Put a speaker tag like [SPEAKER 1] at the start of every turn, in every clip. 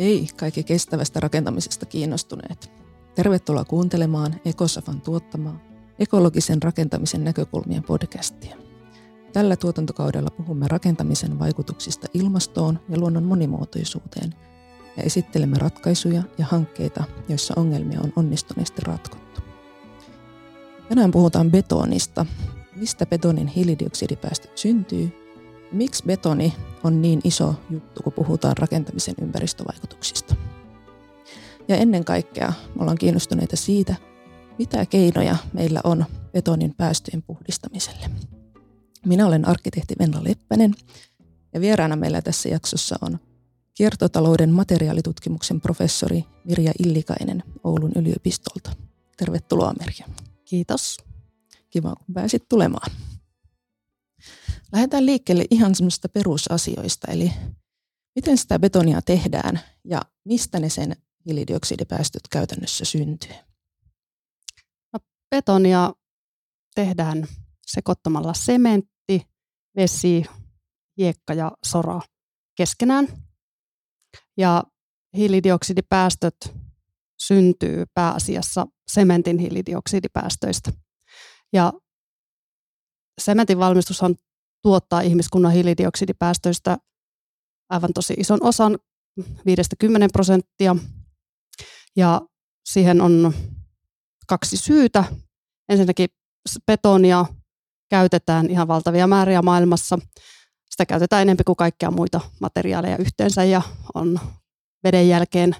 [SPEAKER 1] Hei kaikki kestävästä rakentamisesta kiinnostuneet. Tervetuloa kuuntelemaan Ekosafan tuottamaa ekologisen rakentamisen näkökulmien podcastia. Tällä tuotantokaudella puhumme rakentamisen vaikutuksista ilmastoon ja luonnon monimuotoisuuteen ja esittelemme ratkaisuja ja hankkeita, joissa ongelmia on onnistuneesti ratkottu. Tänään puhutaan betonista, mistä betonin hiilidioksidipäästöt syntyy Miksi betoni on niin iso juttu, kun puhutaan rakentamisen ympäristövaikutuksista? Ja ennen kaikkea me ollaan kiinnostuneita siitä, mitä keinoja meillä on betonin päästöjen puhdistamiselle. Minä olen arkkitehti Venla Leppänen ja vieraana meillä tässä jaksossa on kiertotalouden materiaalitutkimuksen professori Mirja Illikainen Oulun yliopistolta. Tervetuloa Mirja.
[SPEAKER 2] Kiitos.
[SPEAKER 1] Kiva, kun pääsit tulemaan. Lähdetään liikkeelle ihan semmoista perusasioista, eli miten sitä betonia tehdään ja mistä ne sen hiilidioksidipäästöt käytännössä syntyy?
[SPEAKER 2] No, betonia tehdään sekoittamalla sementti, vesi, hiekka ja sora keskenään. Ja hiilidioksidipäästöt syntyy pääasiassa sementin hiilidioksidipäästöistä. Ja sementin valmistus on tuottaa ihmiskunnan hiilidioksidipäästöistä aivan tosi ison osan, 50 prosenttia. Ja siihen on kaksi syytä. Ensinnäkin betonia käytetään ihan valtavia määriä maailmassa. Sitä käytetään enemmän kuin kaikkia muita materiaaleja yhteensä ja on veden jälkeen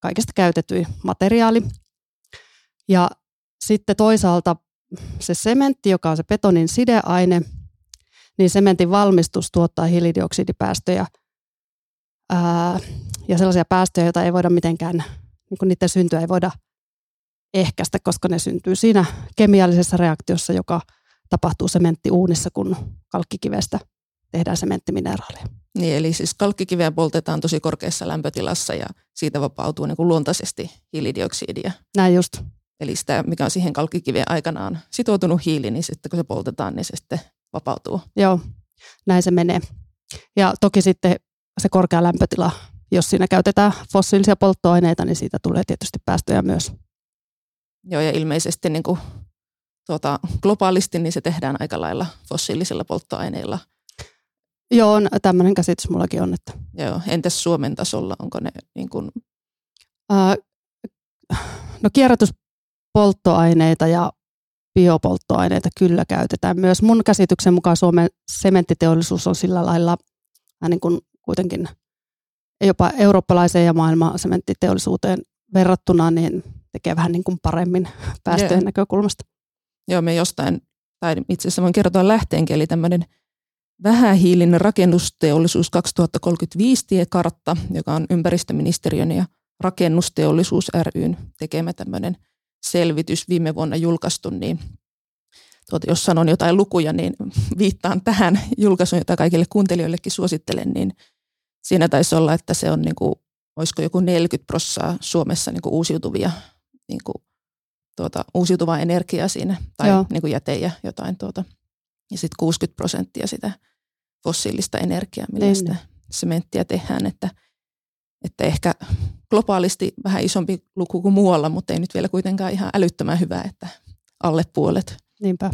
[SPEAKER 2] kaikesta käytetyin materiaali. Ja sitten toisaalta se sementti, joka on se betonin sideaine, niin sementin valmistus tuottaa hiilidioksidipäästöjä ää, ja sellaisia päästöjä, joita ei voida mitenkään, niin kuin niiden syntyä ei voida ehkäistä, koska ne syntyy siinä kemiallisessa reaktiossa, joka tapahtuu sementtiuunissa, kun kalkkikivestä tehdään sementtimineraaleja.
[SPEAKER 1] Niin, eli siis kalkkikiveä poltetaan tosi korkeassa lämpötilassa ja siitä vapautuu niin kuin luontaisesti hiilidioksidia.
[SPEAKER 2] Näin just.
[SPEAKER 1] Eli sitä, mikä on siihen kalkkikiveen aikanaan sitoutunut hiili, niin sitten kun se poltetaan, niin se sitten vapautuu.
[SPEAKER 2] Joo, näin se menee. Ja toki sitten se korkea lämpötila, jos siinä käytetään fossiilisia polttoaineita, niin siitä tulee tietysti päästöjä myös.
[SPEAKER 1] Joo, ja ilmeisesti niin kuin, tuota, globaalisti niin se tehdään aika lailla fossiilisilla polttoaineilla.
[SPEAKER 2] Joo, tämmöinen käsitys mullakin on. Että.
[SPEAKER 1] Joo, entäs Suomen tasolla, onko ne niin kuin...
[SPEAKER 2] Äh, no kierrätyspolttoaineita ja biopolttoaineita kyllä käytetään. Myös mun käsityksen mukaan Suomen sementtiteollisuus on sillä lailla niin kuin kuitenkin jopa eurooppalaiseen ja maailman sementtiteollisuuteen verrattuna niin tekee vähän niin kuin paremmin päästöjen yeah. näkökulmasta.
[SPEAKER 1] Joo, me jostain, tai itse asiassa voin kertoa lähteenkin, eli tämmöinen vähähiilinen rakennusteollisuus 2035 tiekartta, joka on ympäristöministeriön ja rakennusteollisuus ryn tekemä tämmöinen – selvitys viime vuonna julkaistu, niin tuota, jos sanon jotain lukuja, niin viittaan tähän julkaisuun, jota kaikille kuuntelijoillekin suosittelen, niin siinä taisi olla, että se on niin kuin, olisiko joku 40 prosenttia Suomessa niin kuin uusiutuvia, niin kuin, tuota, uusiutuvaa energiaa siinä, tai niin kuin jäte ja jotain tuota, ja sitten 60 prosenttia sitä fossiilista energiaa, millä niin. sitä sementtiä tehdään, että – että ehkä globaalisti vähän isompi luku kuin muualla, mutta ei nyt vielä kuitenkaan ihan älyttömän hyvä, että alle puolet.
[SPEAKER 2] Niinpä.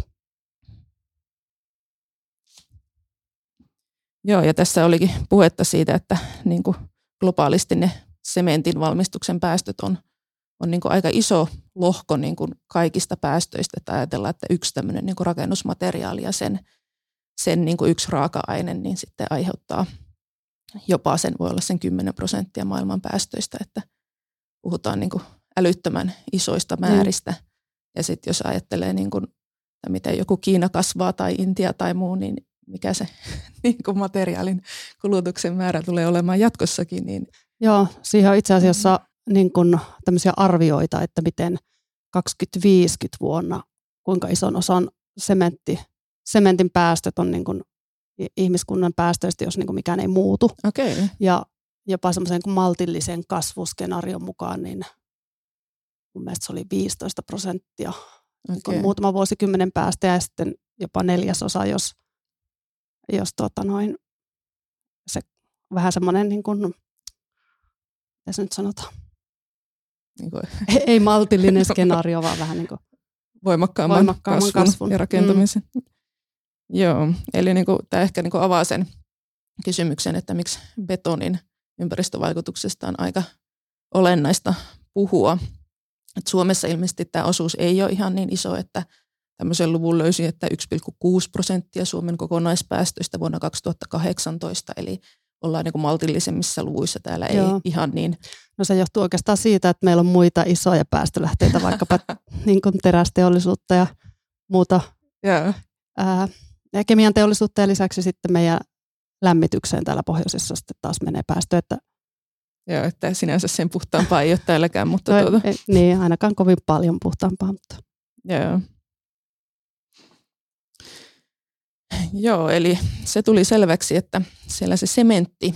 [SPEAKER 1] Joo, ja tässä olikin puhetta siitä, että niin kuin globaalisti ne sementin valmistuksen päästöt on, on niin kuin aika iso lohko niin kuin kaikista päästöistä. Että ajatellaan, että yksi tämmöinen niin kuin rakennusmateriaali ja sen, sen niin kuin yksi raaka-aine niin sitten aiheuttaa – jopa sen voi olla sen 10 prosenttia maailman päästöistä, että puhutaan niin kuin älyttömän isoista mm. määristä. Mm. Ja sitten jos ajattelee, niin kuin, että miten joku Kiina kasvaa tai Intia tai muu, niin mikä se niin kuin materiaalin kulutuksen määrä tulee olemaan jatkossakin. Niin.
[SPEAKER 2] Joo, siihen on itse asiassa niin kuin tämmöisiä arvioita, että miten 2050 vuonna, kuinka ison osan sementti, sementin päästöt on niin kuin ihmiskunnan päästöistä, jos niin mikään ei muutu.
[SPEAKER 1] Okay.
[SPEAKER 2] Ja jopa semmoisen maltillisen kasvuskenaarion mukaan, niin mun mielestä se oli 15 prosenttia okay. niin muutama vuosikymmenen päästä ja sitten jopa neljäsosa, jos, jos tuota noin, se vähän semmoinen niin kuin, mitä se nyt sanotaan?
[SPEAKER 1] Niin kuin
[SPEAKER 2] Ei, ei maltillinen skenaario, vaan vähän niin kuin,
[SPEAKER 1] voimakkaamman,
[SPEAKER 2] Voimakkaamman
[SPEAKER 1] kasvun,
[SPEAKER 2] kasvun.
[SPEAKER 1] ja rakentamisen. Mm. Joo, eli niin kuin, tämä ehkä niin kuin avaa sen kysymyksen, että miksi betonin ympäristövaikutuksesta on aika olennaista puhua. Et Suomessa ilmeisesti tämä osuus ei ole ihan niin iso, että tämmöisen luvun löysi, että 1,6 prosenttia Suomen kokonaispäästöistä vuonna 2018, eli ollaan niin kuin maltillisemmissa luvuissa täällä, ei
[SPEAKER 2] Joo.
[SPEAKER 1] ihan niin
[SPEAKER 2] no se johtuu oikeastaan siitä, että meillä on muita isoja päästölähteitä, vaikkapa niin kuin terästeollisuutta ja muuta
[SPEAKER 1] Joo.
[SPEAKER 2] ää, ja kemian teollisuutta ja lisäksi sitten meidän lämmitykseen täällä pohjoisessa sitten taas menee päästö, että
[SPEAKER 1] Joo, että sinänsä sen puhtaampaa ei ole täälläkään, mutta
[SPEAKER 2] no,
[SPEAKER 1] tuota,
[SPEAKER 2] ei, niin ainakaan kovin paljon puhtaampaa, mutta
[SPEAKER 1] Joo. Joo, eli se tuli selväksi, että siellä se sementti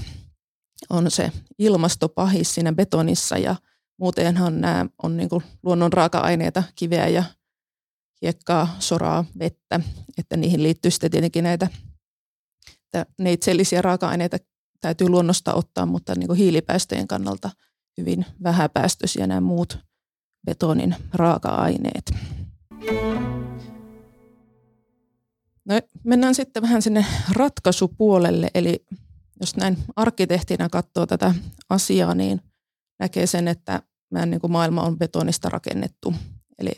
[SPEAKER 1] on se ilmastopahis siinä betonissa ja muutenhan nämä on niin luonnon raaka-aineita, kiveä ja hiekkaa, soraa, vettä, että niihin liittyy sitten tietenkin näitä että neitsellisiä raaka-aineita täytyy luonnosta ottaa, mutta niin kuin hiilipäästöjen kannalta hyvin vähäpäästöisiä nämä muut betonin raaka-aineet. No, mennään sitten vähän sinne ratkaisupuolelle, eli jos näin arkkitehtinä katsoo tätä asiaa, niin näkee sen, että meidän niin kuin maailma on betonista rakennettu. Eli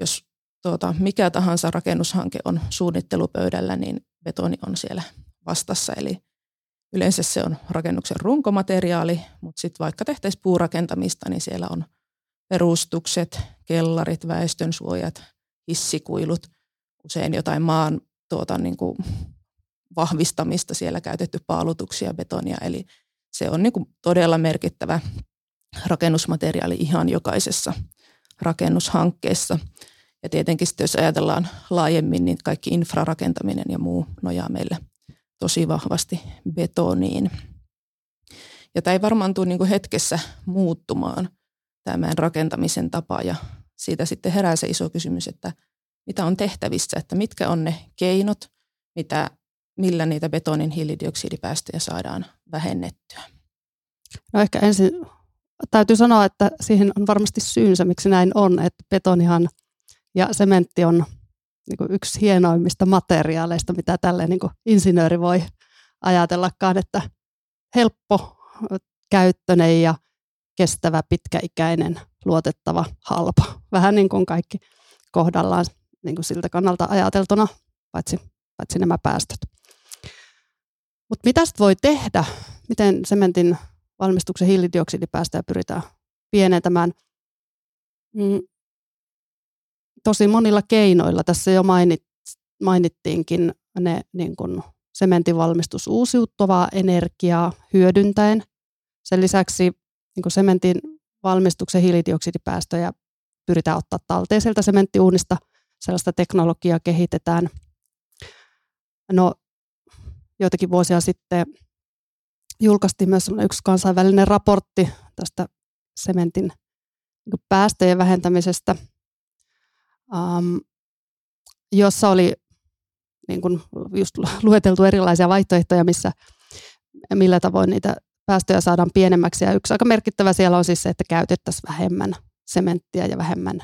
[SPEAKER 1] jos tuota, mikä tahansa rakennushanke on suunnittelupöydällä, niin betoni on siellä vastassa. Eli yleensä se on rakennuksen runkomateriaali, mutta sitten vaikka tehtäisiin puurakentamista, niin siellä on perustukset, kellarit, väestönsuojat, hissikuilut, usein jotain maan tuota, niin kuin vahvistamista siellä käytetty paalutuksia, betonia. Eli se on niin kuin todella merkittävä rakennusmateriaali ihan jokaisessa rakennushankkeessa. Ja tietenkin sitten jos ajatellaan laajemmin, niin kaikki infrarakentaminen ja muu nojaa meillä tosi vahvasti betoniin. Ja tämä ei varmaan tule niin kuin hetkessä muuttumaan, tämä meidän rakentamisen tapa. Ja siitä sitten herää se iso kysymys, että mitä on tehtävissä, että mitkä on ne keinot, mitä, millä niitä betonin hiilidioksidipäästöjä saadaan vähennettyä.
[SPEAKER 2] no ehkä ensin täytyy sanoa, että siihen on varmasti syynsä, miksi näin on, että betonihan ja sementti on niin kuin yksi hienoimmista materiaaleista, mitä tälle niin kuin insinööri voi ajatellakaan, että helppo, käyttöinen ja kestävä, pitkäikäinen, luotettava, halpa. Vähän niin kuin kaikki kohdallaan niin kuin siltä kannalta ajateltuna, paitsi, paitsi nämä päästöt. Mutta mitä sit voi tehdä? Miten sementin valmistuksen hiilidioksidipäästöjä pyritään pienentämään? Tosi monilla keinoilla. Tässä jo mainit, mainittiinkin ne niin kuin sementin valmistus uusiuttavaa energiaa hyödyntäen. Sen lisäksi niin kuin sementin valmistuksen hiilidioksidipäästöjä pyritään ottaa talteen sieltä sementtiuunista. Sellaista teknologiaa kehitetään. No, joitakin vuosia sitten julkaistiin myös yksi kansainvälinen raportti tästä sementin niin päästöjen vähentämisestä, um, jossa oli niin kuin just lueteltu erilaisia vaihtoehtoja, missä, millä tavoin niitä päästöjä saadaan pienemmäksi. Ja yksi aika merkittävä siellä on siis se, että käytettäisiin vähemmän sementtiä ja vähemmän,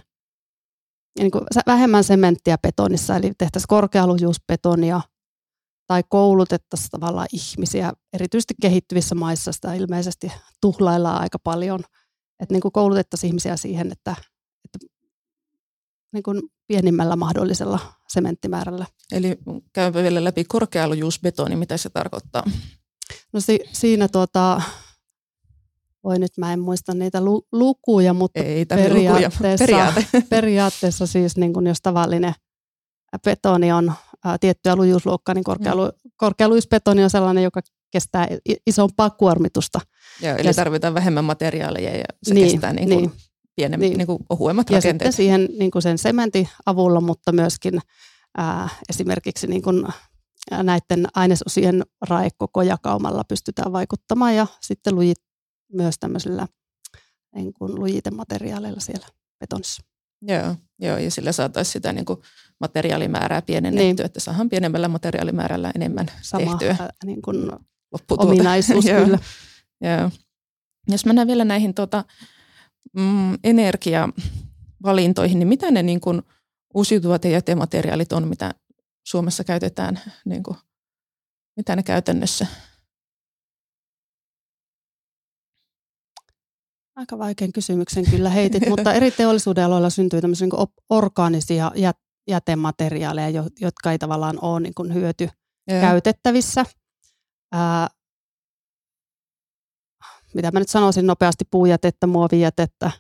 [SPEAKER 2] niin kuin vähemmän sementtiä betonissa, eli tehtäisiin korkealujuusbetonia tai koulutettaisiin tavallaan ihmisiä, erityisesti kehittyvissä maissa sitä ilmeisesti tuhlaillaan aika paljon, että niin koulutettaisiin ihmisiä siihen, että niin kuin pienimmällä mahdollisella sementtimäärällä.
[SPEAKER 1] Eli käympä vielä läpi korkealujuusbetoni, mitä se tarkoittaa?
[SPEAKER 2] No si, siinä tuota, voi nyt mä en muista niitä lu, lukuja, mutta
[SPEAKER 1] Ei tarvitse lukuja,
[SPEAKER 2] periaatteessa,
[SPEAKER 1] periaate.
[SPEAKER 2] periaatteessa siis niin kuin jos tavallinen betoni on ää, tiettyä lujuusluokkaa, niin korkealu, mm. korkealujuusbetoni on sellainen, joka kestää isompaa kuormitusta.
[SPEAKER 1] Joo, eli
[SPEAKER 2] Ja-
[SPEAKER 1] tarvitaan vähemmän materiaaleja ja se
[SPEAKER 2] Niin,
[SPEAKER 1] kestää niin kuin
[SPEAKER 2] niin.
[SPEAKER 1] Pienem,
[SPEAKER 2] Niin.
[SPEAKER 1] niin kuin ohuemmat
[SPEAKER 2] Ja
[SPEAKER 1] rakenteet.
[SPEAKER 2] sitten siihen niin kuin sen sementin avulla, mutta myöskin ää, esimerkiksi niin kuin näiden ainesosien raekoko jakaumalla pystytään vaikuttamaan ja sitten lujit myös tämmöisillä niin kuin lujitemateriaaleilla siellä betonissa.
[SPEAKER 1] Joo, joo, ja sillä saataisiin sitä niin kuin materiaalimäärää pienennettyä,
[SPEAKER 2] Niin.
[SPEAKER 1] että saadaan pienemmällä materiaalimäärällä enemmän
[SPEAKER 2] Sama
[SPEAKER 1] tehtyä
[SPEAKER 2] ää, niin kuin ominaisuus kyllä.
[SPEAKER 1] Joo. Jos mennään vielä näihin tota, mm, energiavalintoihin, niin mitä ne niin kuin uusiutuvat ja jätemateriaalit on, mitä Suomessa käytetään, niin kuin, mitä ne käytännössä
[SPEAKER 2] Aika vaikean kysymyksen kyllä heitit, mutta eri teollisuuden aloilla syntyy tämmöisiä niin orgaanisia jätemateriaaleja, jotka ei tavallaan ole niin hyöty yeah. käytettävissä. Ää, mitä mä nyt sanoisin nopeasti, puujätettä, muovijätettä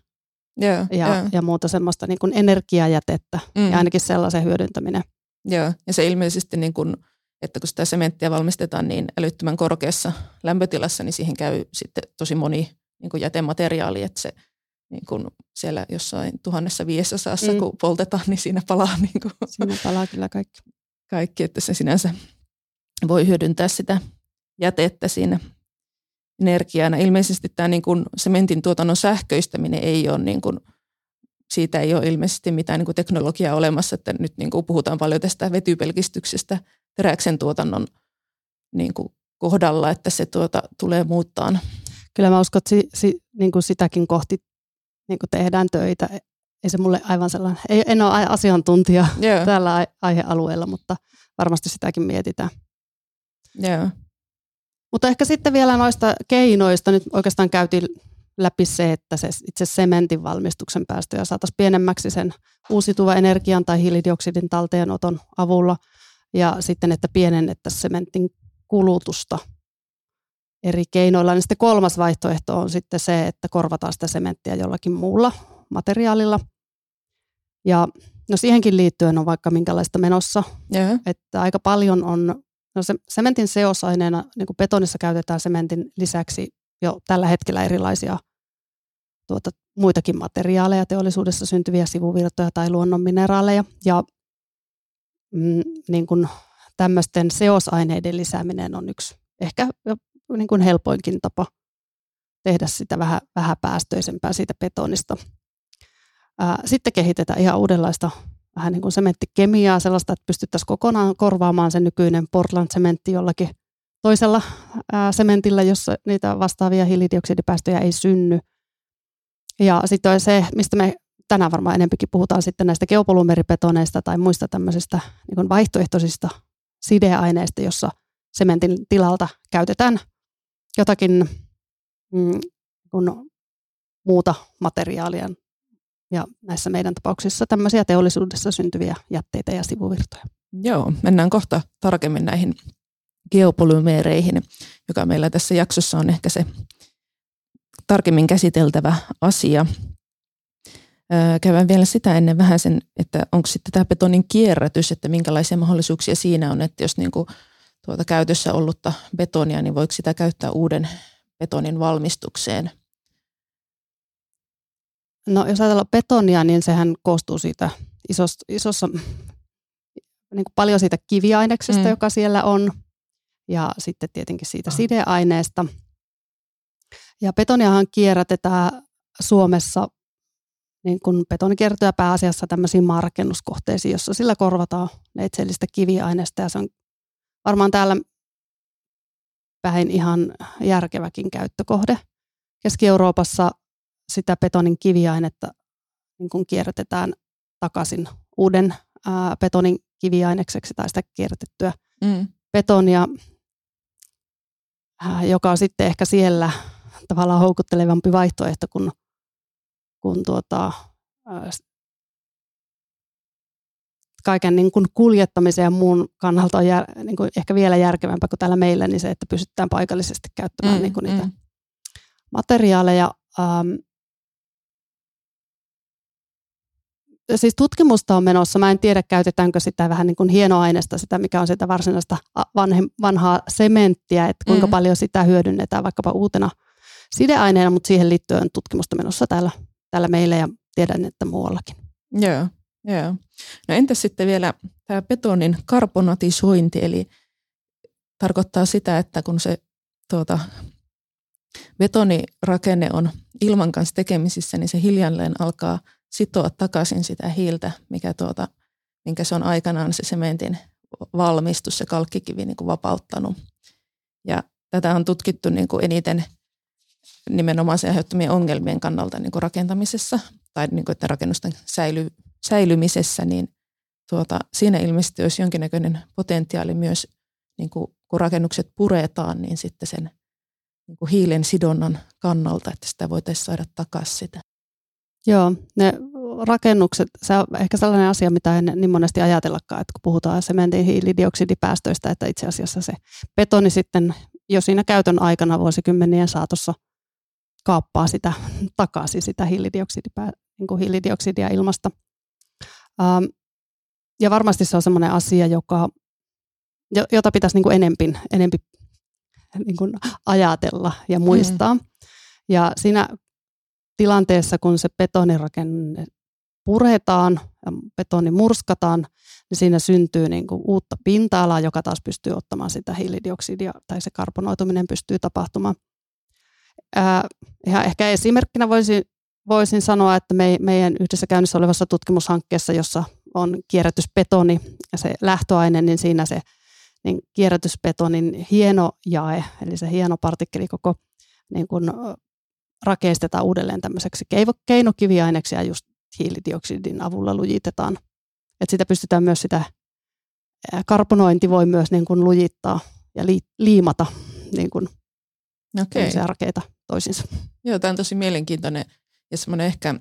[SPEAKER 2] yeah, ja, yeah. ja muuta semmoista niin kuin energiajätettä mm. ja ainakin sellaisen hyödyntäminen.
[SPEAKER 1] Joo, ja se ilmeisesti, niin kuin, että kun sitä sementtiä valmistetaan niin älyttömän korkeassa lämpötilassa, niin siihen käy sitten tosi moni niin kuin jätemateriaali, että se niin kuin siellä jossain tuhannessa viidessäsadassa, mm. kun poltetaan, niin siinä palaa. Niin kuin,
[SPEAKER 2] siinä palaa kyllä kaikki.
[SPEAKER 1] Kaikki, että se sinänsä voi hyödyntää sitä jätettä siinä energiana. Ilmeisesti tämä niin kuin sementin tuotannon sähköistäminen ei ole, niin kuin, siitä ei ole ilmeisesti mitään niin kuin teknologiaa olemassa, että nyt niin kuin puhutaan paljon tästä vetypelkistyksestä teräksen tuotannon niin kuin kohdalla, että se tuota, tulee muuttaa
[SPEAKER 2] kyllä mä uskon, että si, si, niin kuin sitäkin kohti niin kuin tehdään töitä. Ei se mulle aivan sellainen, ei, en ole asiantuntija yeah. tällä aihealueella, mutta varmasti sitäkin mietitään.
[SPEAKER 1] Yeah.
[SPEAKER 2] Mutta ehkä sitten vielä noista keinoista, nyt oikeastaan käytiin läpi se, että se itse sementin valmistuksen päästöjä saataisiin pienemmäksi sen uusituva energian tai hiilidioksidin talteenoton avulla ja sitten, että pienennettäisiin sementin kulutusta eri keinoilla. Niin sitten kolmas vaihtoehto on sitten se, että korvataan sitä sementtiä jollakin muulla materiaalilla. Ja no siihenkin liittyen on vaikka minkälaista menossa, yeah. että aika paljon on, no se, sementin seosaineena, niin kuin betonissa käytetään sementin lisäksi jo tällä hetkellä erilaisia tuota, muitakin materiaaleja, teollisuudessa syntyviä sivuvirtoja tai luonnonmineraaleja. Ja mm, niin kuin tämmöisten seosaineiden lisääminen on yksi ehkä niin kuin helpoinkin tapa tehdä sitä vähän, vähän päästöisempää siitä betonista. Ää, sitten kehitetään ihan uudenlaista vähän niin kuin sementtikemiaa, sellaista, että pystyttäisiin kokonaan korvaamaan se nykyinen Portland-sementti jollakin toisella sementillä, jossa niitä vastaavia hiilidioksidipäästöjä ei synny. Ja sitten on se, mistä me tänään varmaan enempikin puhutaan sitten näistä geopolymeribetoneista tai muista tämmöisistä niin vaihtoehtoisista sideaineista, jossa sementin tilalta käytetään jotakin mm, kun muuta materiaalia ja näissä meidän tapauksissa tämmöisiä teollisuudessa syntyviä jätteitä ja sivuvirtoja.
[SPEAKER 1] Joo, mennään kohta tarkemmin näihin geopolymeereihin, joka meillä tässä jaksossa on ehkä se tarkemmin käsiteltävä asia. Käydään vielä sitä ennen vähän sen, että onko sitten tämä betonin kierrätys, että minkälaisia mahdollisuuksia siinä on, että jos niin kuin tuota käytössä ollutta betonia, niin voiko sitä käyttää uuden betonin valmistukseen?
[SPEAKER 2] No jos ajatellaan betonia, niin sehän koostuu siitä isossa, isossa niin kuin paljon siitä kiviaineksesta, mm. joka siellä on, ja sitten tietenkin siitä sideaineesta. Ja betoniahan kierrätetään Suomessa niin kuin betonikiertoja pääasiassa tämmöisiin maarakennuskohteisiin, jossa sillä korvataan neitsellistä kiviaineesta ja se on varmaan täällä päin ihan järkeväkin käyttökohde. Keski-Euroopassa sitä betonin kiviainetta niin kun kierrätetään takaisin uuden ää, betonin kiviainekseksi tai sitä kierrätettyä mm. betonia, ää, joka on sitten ehkä siellä tavallaan houkuttelevampi vaihtoehto kuin, kun tuota, ää, kaiken niin kuin kuljettamisen ja muun kannalta on jär, niin kuin ehkä vielä järkevämpää kuin täällä meillä, niin se, että pystytään paikallisesti käyttämään mm, niin kuin niitä mm. materiaaleja. Ähm, siis tutkimusta on menossa. Mä en tiedä, käytetäänkö sitä vähän niin kuin hienoaineesta, sitä mikä on sitä varsinaista vanhe, vanhaa sementtiä, että kuinka mm. paljon sitä hyödynnetään vaikkapa uutena sideaineena, mutta siihen liittyen tutkimusta menossa täällä, täällä meillä ja tiedän, että muuallakin.
[SPEAKER 1] Joo. Joo. No entäs sitten vielä tämä betonin karbonatisointi, eli tarkoittaa sitä, että kun se tuota, betonirakenne on ilman kanssa tekemisissä, niin se hiljalleen alkaa sitoa takaisin sitä hiiltä, mikä tuota, minkä se on aikanaan se sementin valmistus, se kalkkikivi niin kuin vapauttanut. Ja tätä on tutkittu niin kuin eniten nimenomaan sen aiheuttamien ongelmien kannalta niin kuin rakentamisessa tai niin kuin, että rakennusten säily, säilymisessä, niin tuota, siinä ilmeisesti olisi jonkinnäköinen potentiaali myös, niin kuin, kun rakennukset puretaan, niin sitten sen niin kuin hiilen sidonnan kannalta, että sitä voitaisiin saada takaisin sitä.
[SPEAKER 2] Joo, ne rakennukset, se on ehkä sellainen asia, mitä en niin monesti ajatellakaan, että kun puhutaan sementin hiilidioksidipäästöistä, että itse asiassa se betoni sitten jo siinä käytön aikana vuosikymmenien saatossa kaappaa sitä takaisin sitä hiilidioksidipää, niin kuin hiilidioksidia ilmasta. Ähm, ja varmasti se on sellainen asia, joka, jota pitäisi niin kuin enempi, enempi niin kuin ajatella ja muistaa. Mm. Ja siinä tilanteessa, kun se betonirakenne puretaan ja betoni murskataan, niin siinä syntyy niin kuin uutta pinta-alaa, joka taas pystyy ottamaan sitä hiilidioksidia tai se karbonoituminen pystyy tapahtumaan. Ää, ja ehkä esimerkkinä voisin, voisin sanoa, että me, meidän yhdessä käynnissä olevassa tutkimushankkeessa, jossa on kierrätysbetoni ja se lähtöaine, niin siinä se niin kierrätysbetonin hieno jae, eli se hieno partikkeli koko niin kuin rakeistetaan uudelleen tämmöiseksi keinokiviaineksi ja just hiilidioksidin avulla lujitetaan. Että sitä pystytään myös sitä, karbonointi voi myös niin kuin lujittaa ja li, liimata niin kuin okay. rakeita toisiinsa.
[SPEAKER 1] Joo, tämä on tosi mielenkiintoinen ja semmoinen ehkä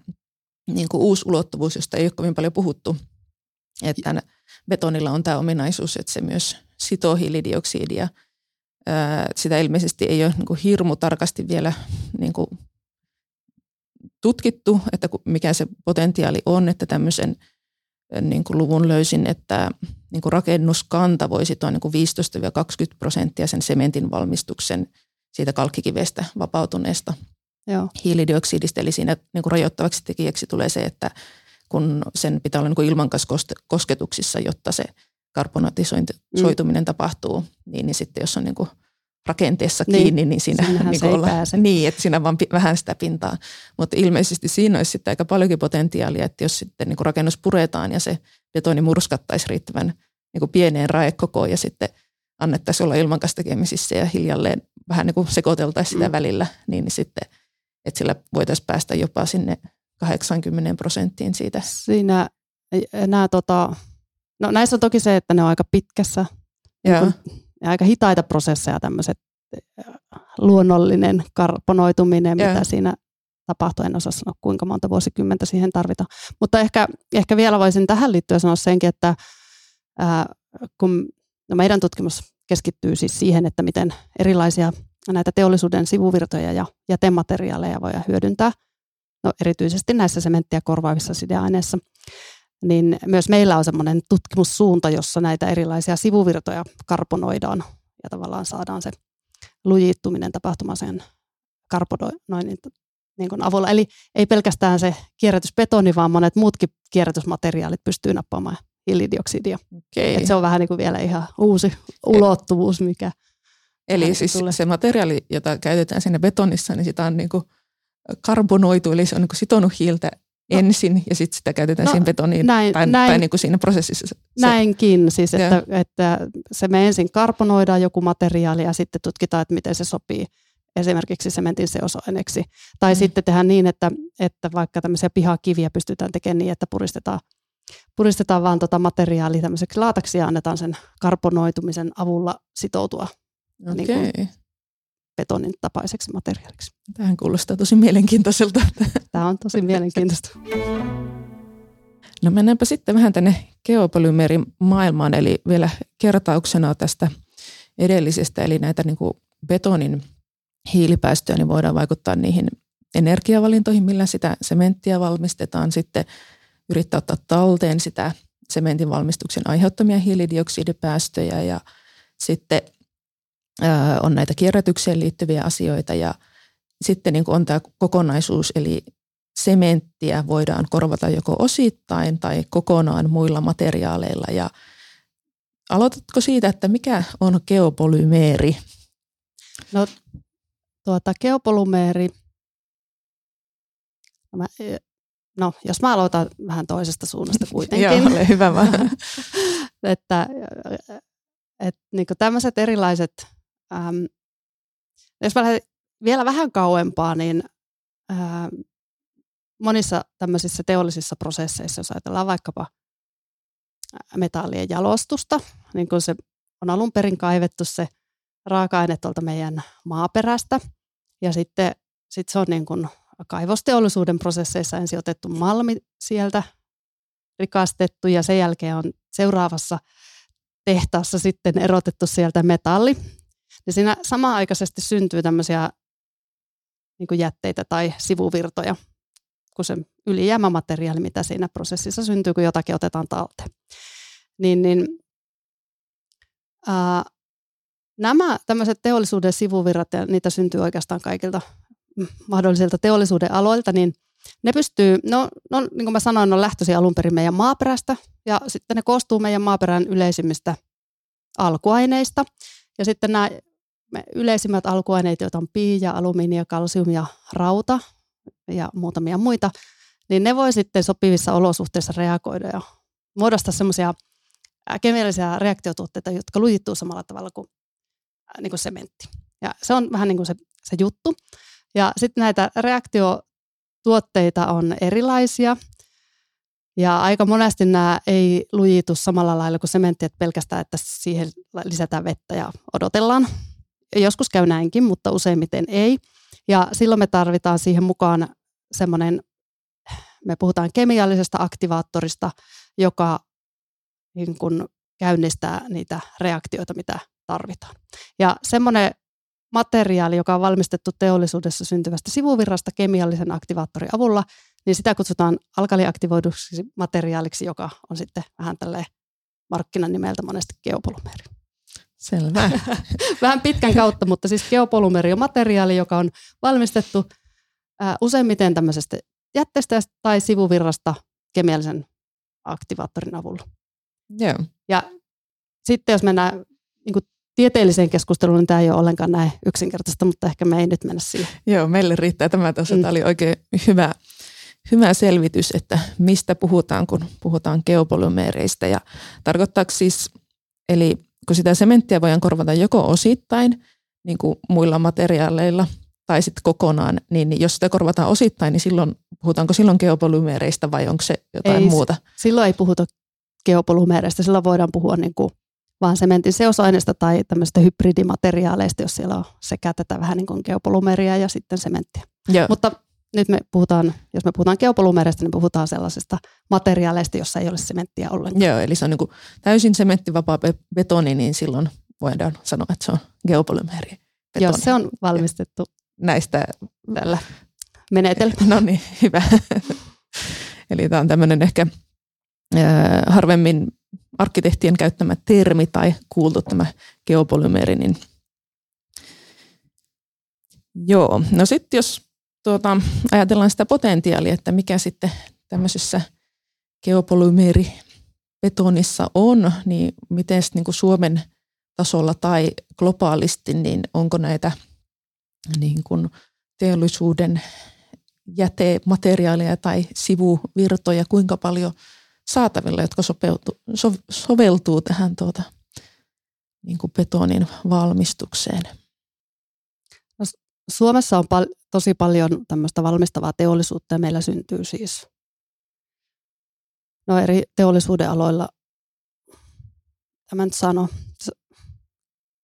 [SPEAKER 1] niin kuin uusi ulottuvuus, josta ei ole kovin paljon puhuttu. Että betonilla on tämä ominaisuus, että se myös sitoo hiilidioksidia. Sitä ilmeisesti ei ole niin kuin hirmu tarkasti vielä niin kuin tutkittu, että mikä se potentiaali on, että tämmöisen niin kuin luvun löysin, että niin kuin rakennuskanta voisi tuo niin kuin 15-20 prosenttia sen sementin valmistuksen siitä kalkkikivestä vapautuneesta Joo. hiilidioksidista. Eli siinä niin kuin rajoittavaksi tekijäksi tulee se, että kun sen pitää olla niin kuin jotta se karbonatisoituminen mm. tapahtuu, niin, niin sitten jos on niin kuin rakenteessa niin, kiinni, niin siinä niin
[SPEAKER 2] se olla, pääse.
[SPEAKER 1] Niin, että siinä vaan vähän sitä pintaa. Mutta ilmeisesti siinä olisi sitten aika paljonkin potentiaalia, että jos sitten niin kuin rakennus puretaan ja se betoni murskattaisi riittävän niin kuin pieneen raekokoon ja sitten annettaisiin olla ilman kanssa tekemisissä ja hiljalleen vähän niin kuin sekoiteltaisiin sitä mm. välillä, niin, niin sitten, että sillä voitaisiin päästä jopa sinne 80 prosenttiin siitä.
[SPEAKER 2] Siinä nämä, tota, no näissä on toki se, että ne on aika pitkässä, niin ja aika hitaita prosesseja tämmöiset luonnollinen karbonoituminen, yeah. mitä siinä tapahtuu. En osaa sanoa, kuinka monta vuosikymmentä siihen tarvitaan. Mutta ehkä, ehkä vielä voisin tähän liittyen sanoa senkin, että ää, kun no meidän tutkimus keskittyy siis siihen, että miten erilaisia näitä teollisuuden sivuvirtoja ja jätemateriaaleja voidaan hyödyntää, no erityisesti näissä sementtiä korvaavissa sideaineissa, niin myös meillä on semmoinen tutkimussuunta, jossa näitä erilaisia sivuvirtoja karbonoidaan ja tavallaan saadaan se lujittuminen tapahtumaan sen karbonoinnin niin kuin avulla. Eli ei pelkästään se kierrätysbetoni, vaan monet muutkin kierrätysmateriaalit pystyy nappaamaan hiilidioksidia. Okay. Et se on vähän niin kuin vielä ihan uusi ulottuvuus, mikä
[SPEAKER 1] Eli siis tulee. se materiaali, jota käytetään siinä betonissa, niin sitä on niin kuin karbonoitu, eli se on niin kuin sitonut hiiltä no, ensin ja sitten sitä käytetään no, siinä betoniin näin, tai, näin, tai niin kuin siinä prosessissa. Se,
[SPEAKER 2] näinkin, siis että, että se me ensin karbonoidaan joku materiaali ja sitten tutkitaan, että miten se sopii esimerkiksi sementin seosaineeksi. Tai mm. sitten tehdään niin, että, että vaikka tämmöisiä pihakiviä pystytään tekemään niin, että puristetaan, puristetaan vaan tota materiaalia tämmöiseksi laataksi ja annetaan sen karbonoitumisen avulla sitoutua okay. niin kuin betonin tapaiseksi materiaaliksi.
[SPEAKER 1] Tähän kuulostaa tosi mielenkiintoiselta.
[SPEAKER 2] Tämä on tosi mielenkiintoista.
[SPEAKER 1] No mennäänpä sitten vähän tänne geopolymeerin maailmaan, eli vielä kertauksena tästä edellisestä, eli näitä niin kuin betonin hiilipäästöjä, niin voidaan vaikuttaa niihin energiavalintoihin, millä sitä sementtiä valmistetaan, sitten yrittää ottaa talteen sitä sementin valmistuksen aiheuttamia hiilidioksidipäästöjä ja sitten on näitä kierrätykseen liittyviä asioita ja sitten niin on tämä kokonaisuus, eli sementtiä voidaan korvata joko osittain tai kokonaan muilla materiaaleilla. Ja aloitatko siitä, että mikä on geopolymeeri?
[SPEAKER 2] No tuota, geopolymeeri, mä, no jos mä aloitan vähän toisesta suunnasta kuitenkin.
[SPEAKER 1] Joo, ole hyvä vaan.
[SPEAKER 2] että et, niin tämmöiset erilaiset Ähm, jos mä lähden vielä vähän kauempaa, niin ää, monissa tämmöisissä teollisissa prosesseissa, jos ajatellaan vaikkapa metallien jalostusta, niin kun se on alun perin kaivettu se raaka-aine tuolta meidän maaperästä, ja sitten sit se on niin kuin kaivosteollisuuden prosesseissa ensin otettu malmi sieltä, rikastettu, ja sen jälkeen on seuraavassa tehtaassa sitten erotettu sieltä metalli. Ja siinä samaaikaisesti syntyy tämmöisiä niin jätteitä tai sivuvirtoja, kuin se ylijäämämateriaali, mitä siinä prosessissa syntyy, kun jotakin otetaan talteen. Niin, niin, ää, nämä tämmöiset teollisuuden sivuvirrat, ja niitä syntyy oikeastaan kaikilta mahdollisilta teollisuuden aloilta, niin ne pystyy, no, no niin kuin mä sanoin, on lähtöisin alun perin meidän maaperästä, ja sitten ne koostuu meidän maaperän yleisimmistä alkuaineista. Ja sitten nämä yleisimmät alkuaineet, joita on piia, alumiini, kalsium ja rauta ja muutamia muita, niin ne voi sitten sopivissa olosuhteissa reagoida ja muodostaa semmoisia kemiallisia reaktiotuotteita, jotka lujittuu samalla tavalla kuin, niin kuin sementti. Ja se on vähän niin kuin se, se juttu. Ja sitten näitä reaktiotuotteita on erilaisia. Ja aika monesti nämä ei lujitu samalla lailla kuin sementti, että pelkästään, että siihen lisätään vettä ja odotellaan. Joskus käy näinkin, mutta useimmiten ei. Ja silloin me tarvitaan siihen mukaan semmoinen, me puhutaan kemiallisesta aktivaattorista, joka niin kuin käynnistää niitä reaktioita, mitä tarvitaan. Ja semmoinen materiaali, joka on valmistettu teollisuudessa syntyvästä sivuvirrasta kemiallisen aktivaattorin avulla, niin sitä kutsutaan alkaliaktivoiduksi materiaaliksi, joka on sitten vähän tälleen markkinan nimeltä monesti geopolymeri.
[SPEAKER 1] Selvä.
[SPEAKER 2] vähän pitkän kautta, mutta siis geopolymeri on materiaali, joka on valmistettu ää, useimmiten tämmöisestä jätteestä tai sivuvirrasta kemiallisen aktivaattorin avulla.
[SPEAKER 1] Joo.
[SPEAKER 2] Ja sitten jos mennään niin kuin tieteelliseen keskusteluun, niin tämä ei ole ollenkaan näin yksinkertaista, mutta ehkä me ei nyt mennä siihen.
[SPEAKER 1] Joo, meille riittää tämä tässä. Mm. Tämä oli oikein hyvä, hyvä selvitys, että mistä puhutaan, kun puhutaan geopolymeereistä. Ja tarkoittaako siis, eli kun sitä sementtiä voidaan korvata joko osittain, niin kuin muilla materiaaleilla, tai sitten kokonaan, niin jos sitä korvataan osittain, niin silloin, puhutaanko silloin geopolymeereistä vai onko se jotain
[SPEAKER 2] ei,
[SPEAKER 1] muuta?
[SPEAKER 2] Silloin ei puhuta geopolymeereistä, silloin voidaan puhua niin kuin vaan sementin seosaineista tai tämmöistä hybridimateriaaleista, jos siellä on sekä tätä vähän niin kuin geopolumeria ja sitten sementtiä.
[SPEAKER 1] Joo.
[SPEAKER 2] Mutta nyt me puhutaan, jos me puhutaan geopolumereista, niin puhutaan sellaisista materiaaleista, jossa ei ole sementtiä ollenkaan.
[SPEAKER 1] Joo, eli se on niin täysin sementtivapaa betoni, niin silloin voidaan sanoa, että se on geopolymeri.
[SPEAKER 2] Joo, se on valmistettu
[SPEAKER 1] näistä
[SPEAKER 2] tällä menetelmällä.
[SPEAKER 1] No niin, hyvä. eli tämä on tämmöinen ehkä äh, harvemmin arkkitehtien käyttämä termi tai kuultu tämä geopolymeri, niin joo. No sitten jos tuota, ajatellaan sitä potentiaalia, että mikä sitten tämmöisessä geopolymeribetonissa on, niin miten niin kuin Suomen tasolla tai globaalisti, niin onko näitä niin kuin teollisuuden jätemateriaaleja tai sivuvirtoja kuinka paljon – saatavilla, jotka sopeutu, so, soveltuu tähän tuota, niin kuin betonin valmistukseen.
[SPEAKER 2] Suomessa on pal- tosi paljon tämmöistä valmistavaa teollisuutta ja meillä syntyy siis no eri teollisuuden aloilla, tämän sano,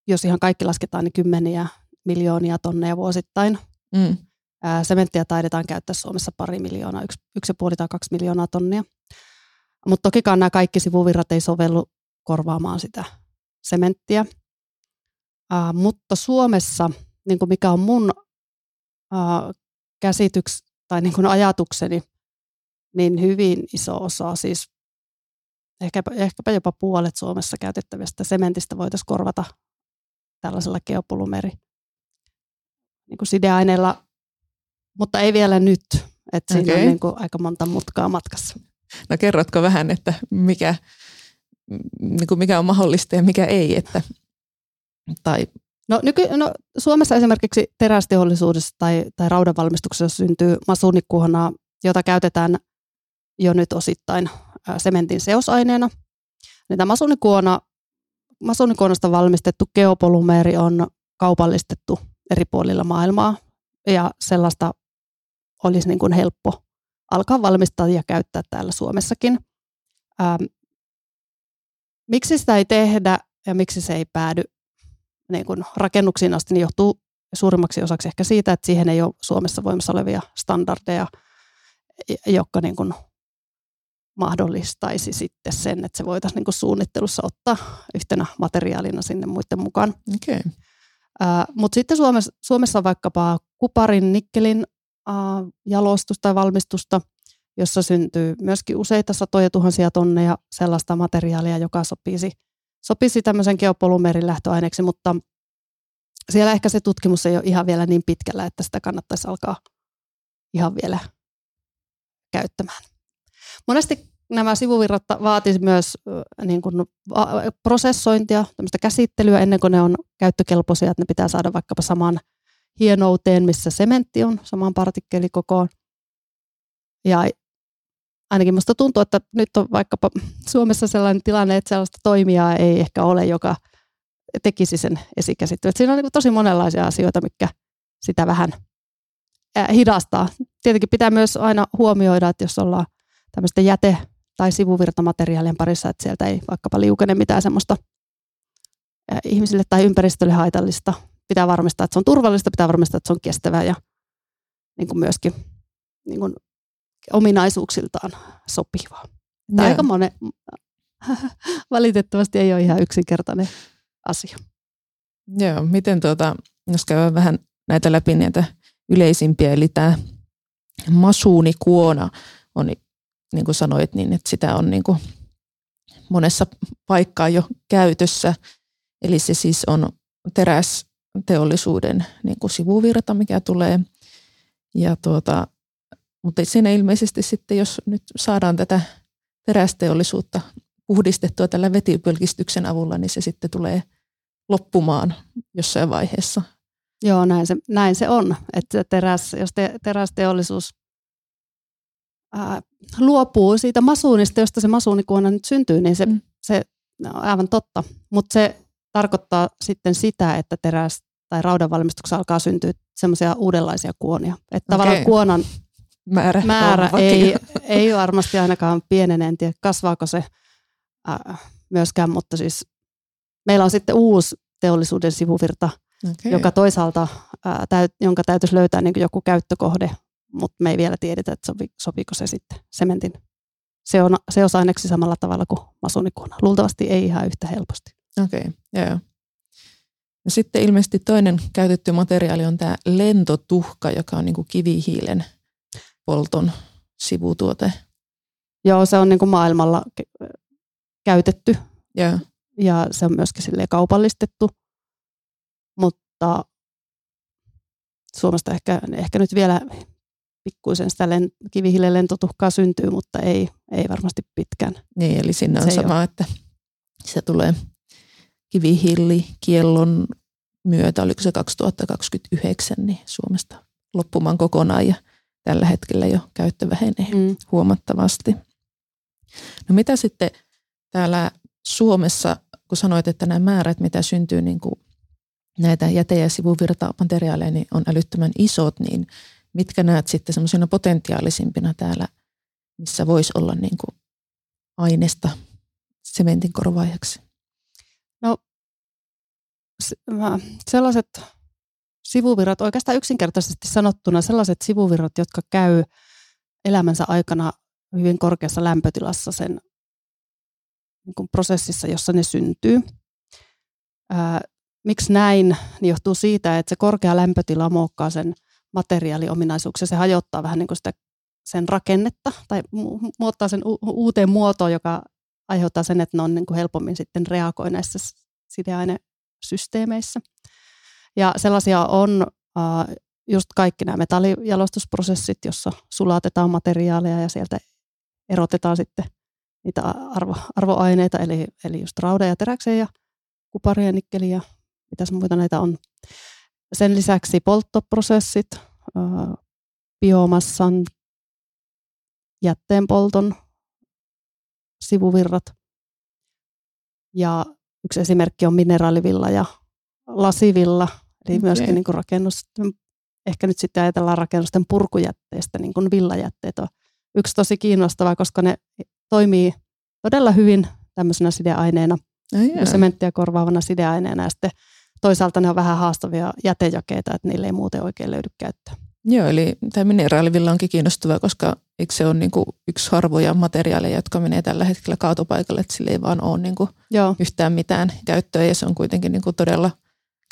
[SPEAKER 2] jos ihan kaikki lasketaan, niin kymmeniä miljoonia tonneja vuosittain. Mm. sementtiä taidetaan käyttää Suomessa pari miljoonaa, yksi, yksi ja puoli tai kaksi miljoonaa tonnia. Mutta tokikaan nämä kaikki sivuvirrat ei sovellu korvaamaan sitä sementtiä. Uh, mutta Suomessa, niin kuin mikä on mun uh, käsityks tai niin kuin ajatukseni, niin hyvin iso osa, siis ehkäpä, ehkäpä jopa puolet Suomessa käytettävästä sementistä voitaisiin korvata tällaisella geopolymeri niin kuin sideaineella, mutta ei vielä nyt. Että okay. siinä on niin kuin aika monta mutkaa matkassa.
[SPEAKER 1] No kerrotko vähän, että mikä, niin kuin mikä on mahdollista ja mikä ei? Että, tai
[SPEAKER 2] No, nyky, no, Suomessa esimerkiksi terästeollisuudessa tai, tai raudanvalmistuksessa syntyy masuunikkuhonaa, jota käytetään jo nyt osittain sementin seosaineena. Niin tämä masuunikuonasta valmistettu geopolymeeri on kaupallistettu eri puolilla maailmaa ja sellaista olisi niin kuin helppo alkaa valmistaa ja käyttää täällä Suomessakin. Ähm, miksi sitä ei tehdä ja miksi se ei päädy niin kuin rakennuksiin asti, niin johtuu suurimmaksi osaksi ehkä siitä, että siihen ei ole Suomessa voimassa olevia standardeja, jotka niin kuin mahdollistaisi sitten sen, että se voitaisiin niin kuin suunnittelussa ottaa yhtenä materiaalina sinne muiden mukaan.
[SPEAKER 1] Okay.
[SPEAKER 2] Mutta sitten Suomessa, Suomessa on vaikkapa kuparin, nikkelin äh, jalostusta tai valmistusta, jossa syntyy myöskin useita satoja tuhansia tonneja sellaista materiaalia, joka sopisi, sopisi tämmöisen geopolumerin lähtöaineeksi, mutta siellä ehkä se tutkimus ei ole ihan vielä niin pitkällä, että sitä kannattaisi alkaa ihan vielä käyttämään. Monesti nämä sivuvirrat vaatisivat myös niin kuin, prosessointia, tämmöistä käsittelyä ennen kuin ne on käyttökelpoisia, että ne pitää saada vaikkapa samaan hienouteen, missä sementti on, samaan partikkelikokoon. Ja ainakin minusta tuntuu, että nyt on vaikkapa Suomessa sellainen tilanne, että sellaista toimijaa ei ehkä ole, joka tekisi sen esikäsittelyn. Siinä on niin tosi monenlaisia asioita, mikä sitä vähän hidastaa. Tietenkin pitää myös aina huomioida, että jos ollaan tämmöistä jäte- tai sivuvirtamateriaalien parissa, että sieltä ei vaikkapa liukene mitään semmoista ihmisille tai ympäristölle haitallista. Pitää varmistaa, että se on turvallista, pitää varmistaa, että se on kestävää ja niin kuin myöskin niin kuin ominaisuuksiltaan sopivaa. Tämä aika monen, valitettavasti ei ole ihan yksinkertainen asia.
[SPEAKER 1] Joo, miten tuota, jos käydään vähän näitä läpi näitä yleisimpiä, eli tämä masuunikuona on niin kuin sanoit, niin että sitä on niin kuin monessa paikkaa jo käytössä. Eli se siis on terästeollisuuden niin kuin sivuvirta, mikä tulee. Ja tuota, mutta siinä ilmeisesti sitten, jos nyt saadaan tätä terästeollisuutta puhdistettua tällä vetipölkistyksen avulla, niin se sitten tulee loppumaan jossain vaiheessa.
[SPEAKER 2] Joo, näin se, näin se on. Että teräs, jos te, terästeollisuus ää, luopuu siitä masuunista, josta se masuunikuona nyt syntyy, niin se, mm. se on aivan totta. Mutta se tarkoittaa sitten sitä, että teräs- tai raudan valmistuksessa alkaa syntyä semmoisia uudenlaisia kuonia. Että okay. tavallaan kuonan
[SPEAKER 1] määrä,
[SPEAKER 2] määrä ei, ei varmasti ainakaan pienene. En tiedä, kasvaako se ää, myöskään, mutta siis meillä on sitten uusi teollisuuden sivuvirta, okay. joka toisaalta, ää, täyt, jonka täytyisi löytää niin joku käyttökohde mutta me ei vielä tiedetä, että sopi, sopiiko se sitten sementin se on, seosaineksi samalla tavalla kuin masunikuna. Luultavasti ei ihan yhtä helposti.
[SPEAKER 1] Okei, okay, joo. Ja sitten ilmeisesti toinen käytetty materiaali on tämä lentotuhka, joka on niin kuin kivihiilen polton sivutuote.
[SPEAKER 2] Joo, se on niin kuin maailmalla käytetty
[SPEAKER 1] yeah.
[SPEAKER 2] ja se on myöskin kaupallistettu, mutta Suomesta ehkä, ehkä nyt vielä pikkuisen sitä len, kivihiilen lentotuhkaa syntyy, mutta ei, ei varmasti pitkään.
[SPEAKER 1] Niin, eli sinne on se sama, ole. että se tulee kivihiilikiellon myötä, oliko se 2029, niin Suomesta loppumaan kokonaan ja tällä hetkellä jo käyttö vähenee mm. huomattavasti. No mitä sitten täällä Suomessa, kun sanoit, että nämä määrät, mitä syntyy niin kuin näitä jäte- ja sivuvirtamateriaaleja, niin on älyttömän isot, niin mitkä näet sitten semmoisina potentiaalisimpina täällä, missä voisi olla niin kuin aineesta sementin korvaajaksi?
[SPEAKER 2] No sellaiset sivuvirrat, oikeastaan yksinkertaisesti sanottuna sellaiset sivuvirrat, jotka käy elämänsä aikana hyvin korkeassa lämpötilassa sen niin kuin prosessissa, jossa ne syntyy. Ää, miksi näin? Niin johtuu siitä, että se korkea lämpötila muokkaa sen materiaaliominaisuuksia. Se hajottaa vähän niin kuin sitä, sen rakennetta tai muuttaa sen u- uuteen muotoon, joka aiheuttaa sen, että ne on niin kuin helpommin sitten reagoi näissä sideainesysteemeissä. Ja sellaisia on uh, just kaikki nämä metallijalostusprosessit, jossa sulatetaan materiaaleja ja sieltä erotetaan sitten niitä arvo, arvoaineita, eli, eli just rauda ja teräksen ja kuparia ja nikkeliä, mitäs muita näitä on. Sen lisäksi polttoprosessit, biomassan, jätteenpolton sivuvirrat. Ja yksi esimerkki on mineraalivilla ja lasivilla, Eli okay. myöskin niin kuin rakennus, ehkä nyt sitten ajatellaan rakennusten purkujätteistä, niin kuin villajätteet on yksi tosi kiinnostava, koska ne toimii todella hyvin tämmöisenä sideaineena, oh, sementtiä korvaavana sideaineena ja sitten toisaalta ne on vähän haastavia jätejakeita, että niille ei muuten oikein löydy käyttöä.
[SPEAKER 1] Joo, eli tämä mineraalivilla onkin kiinnostava, koska eikö se ole niin kuin yksi harvoja materiaaleja, jotka menee tällä hetkellä kaatopaikalle, että sillä ei vaan ole niin kuin Joo. yhtään mitään käyttöä ja se on kuitenkin niin kuin todella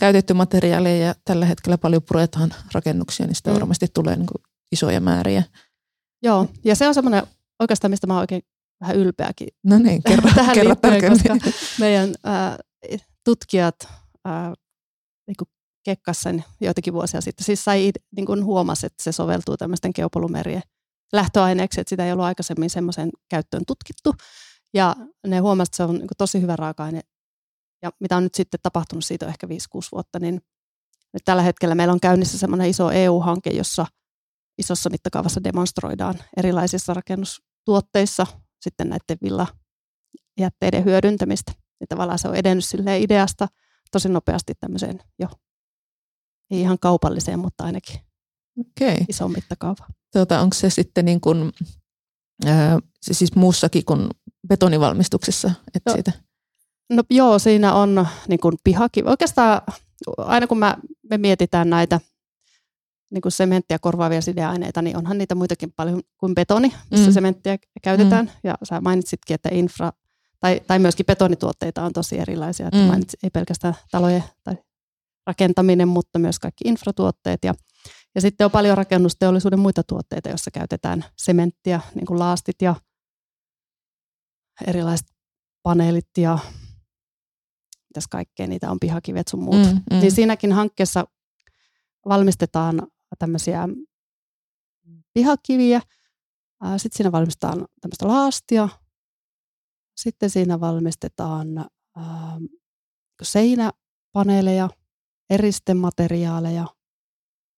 [SPEAKER 1] käytetty materiaaleja ja tällä hetkellä paljon puretaan rakennuksia, niin sitä mm. varmasti tulee niin kuin isoja määriä.
[SPEAKER 2] Joo, ja se on semmoinen oikeastaan, mistä mä oon oikein vähän ylpeäkin.
[SPEAKER 1] No niin, kerro, tähän kerro liittyen, koska
[SPEAKER 2] meidän äh, tutkijat äh, niin kekkas sen joitakin vuosia sitten. Siis sai niin kuin huomasi, että se soveltuu tämmöisten geopolumerien lähtöaineeksi, että sitä ei ollut aikaisemmin semmoisen käyttöön tutkittu. Ja ne huomasivat, että se on niin kuin tosi hyvä raaka-aine. Ja mitä on nyt sitten tapahtunut siitä ehkä 5-6 vuotta, niin nyt tällä hetkellä meillä on käynnissä semmoinen iso EU-hanke, jossa isossa mittakaavassa demonstroidaan erilaisissa rakennustuotteissa sitten näiden villajätteiden hyödyntämistä. Ja tavallaan se on edennyt ideasta tosi nopeasti tämmöiseen jo ei ihan kaupalliseen, mutta ainakin okay. iso mittakaava.
[SPEAKER 1] Tuota, onko se sitten niin kuin, ää, siis muussakin kuin betonivalmistuksessa? Että
[SPEAKER 2] no,
[SPEAKER 1] siitä?
[SPEAKER 2] No joo, siinä on niin kuin pihakivi. Oikeastaan aina kun mä, me mietitään näitä niin kuin sementtiä korvaavia sideaineita, niin onhan niitä muitakin paljon kuin betoni, missä mm. sementtiä käytetään. Mm. Ja sä mainitsitkin, että infra, tai, tai myöskin betonituotteita on tosi erilaisia. Mm. mainitsit, ei pelkästään talojen tai rakentaminen, mutta myös kaikki infratuotteet. Ja, ja sitten on paljon rakennusteollisuuden muita tuotteita, joissa käytetään sementtiä, niin kuin laastit ja erilaiset paneelit ja mitäs kaikkea niitä on, pihakivet sun muut. Mm, mm. Niin siinäkin hankkeessa valmistetaan tämmöisiä pihakiviä, sitten siinä valmistetaan tämmöistä laastia, sitten siinä valmistetaan seinäpaneeleja, eristemateriaaleja.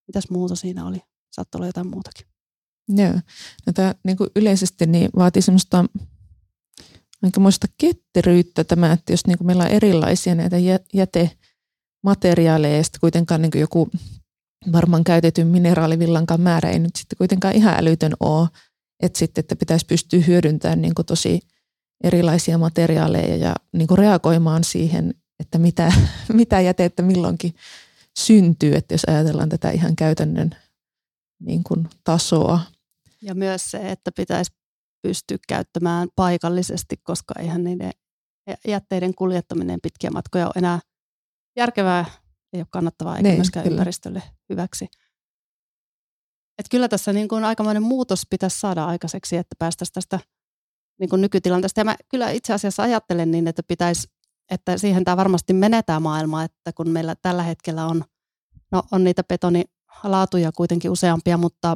[SPEAKER 2] Mitäs muuta siinä oli? Saattoi olla jotain muutakin.
[SPEAKER 1] Joo. No tämä niin kuin yleisesti niin vaatii semmoista muista ketteryyttä tämä, että jos niin kuin meillä on erilaisia näitä jätemateriaaleja ja sitten kuitenkaan niin kuin joku varmaan käytetyn mineraalivillankaan määrä ei nyt sitten kuitenkaan ihan älytön ole, että sitten että pitäisi pystyä hyödyntämään niin kuin tosi erilaisia materiaaleja ja niin kuin reagoimaan siihen että mitä, mitä jätettä milloinkin syntyy, että jos ajatellaan tätä ihan käytännön niin kuin tasoa.
[SPEAKER 2] Ja myös se, että pitäisi pystyä käyttämään paikallisesti, koska eihän niiden jätteiden kuljettaminen pitkiä matkoja ole enää järkevää, ei ole kannattavaa eikä niin, myöskään kyllä. ympäristölle hyväksi. Et kyllä tässä niin kuin aikamoinen muutos pitäisi saada aikaiseksi, että päästäisiin tästä niin kuin nykytilanteesta. Ja mä kyllä itse asiassa ajattelen niin, että pitäisi että siihen tämä varmasti menetään maailma, että kun meillä tällä hetkellä on, no, on niitä betonilaatuja kuitenkin useampia, mutta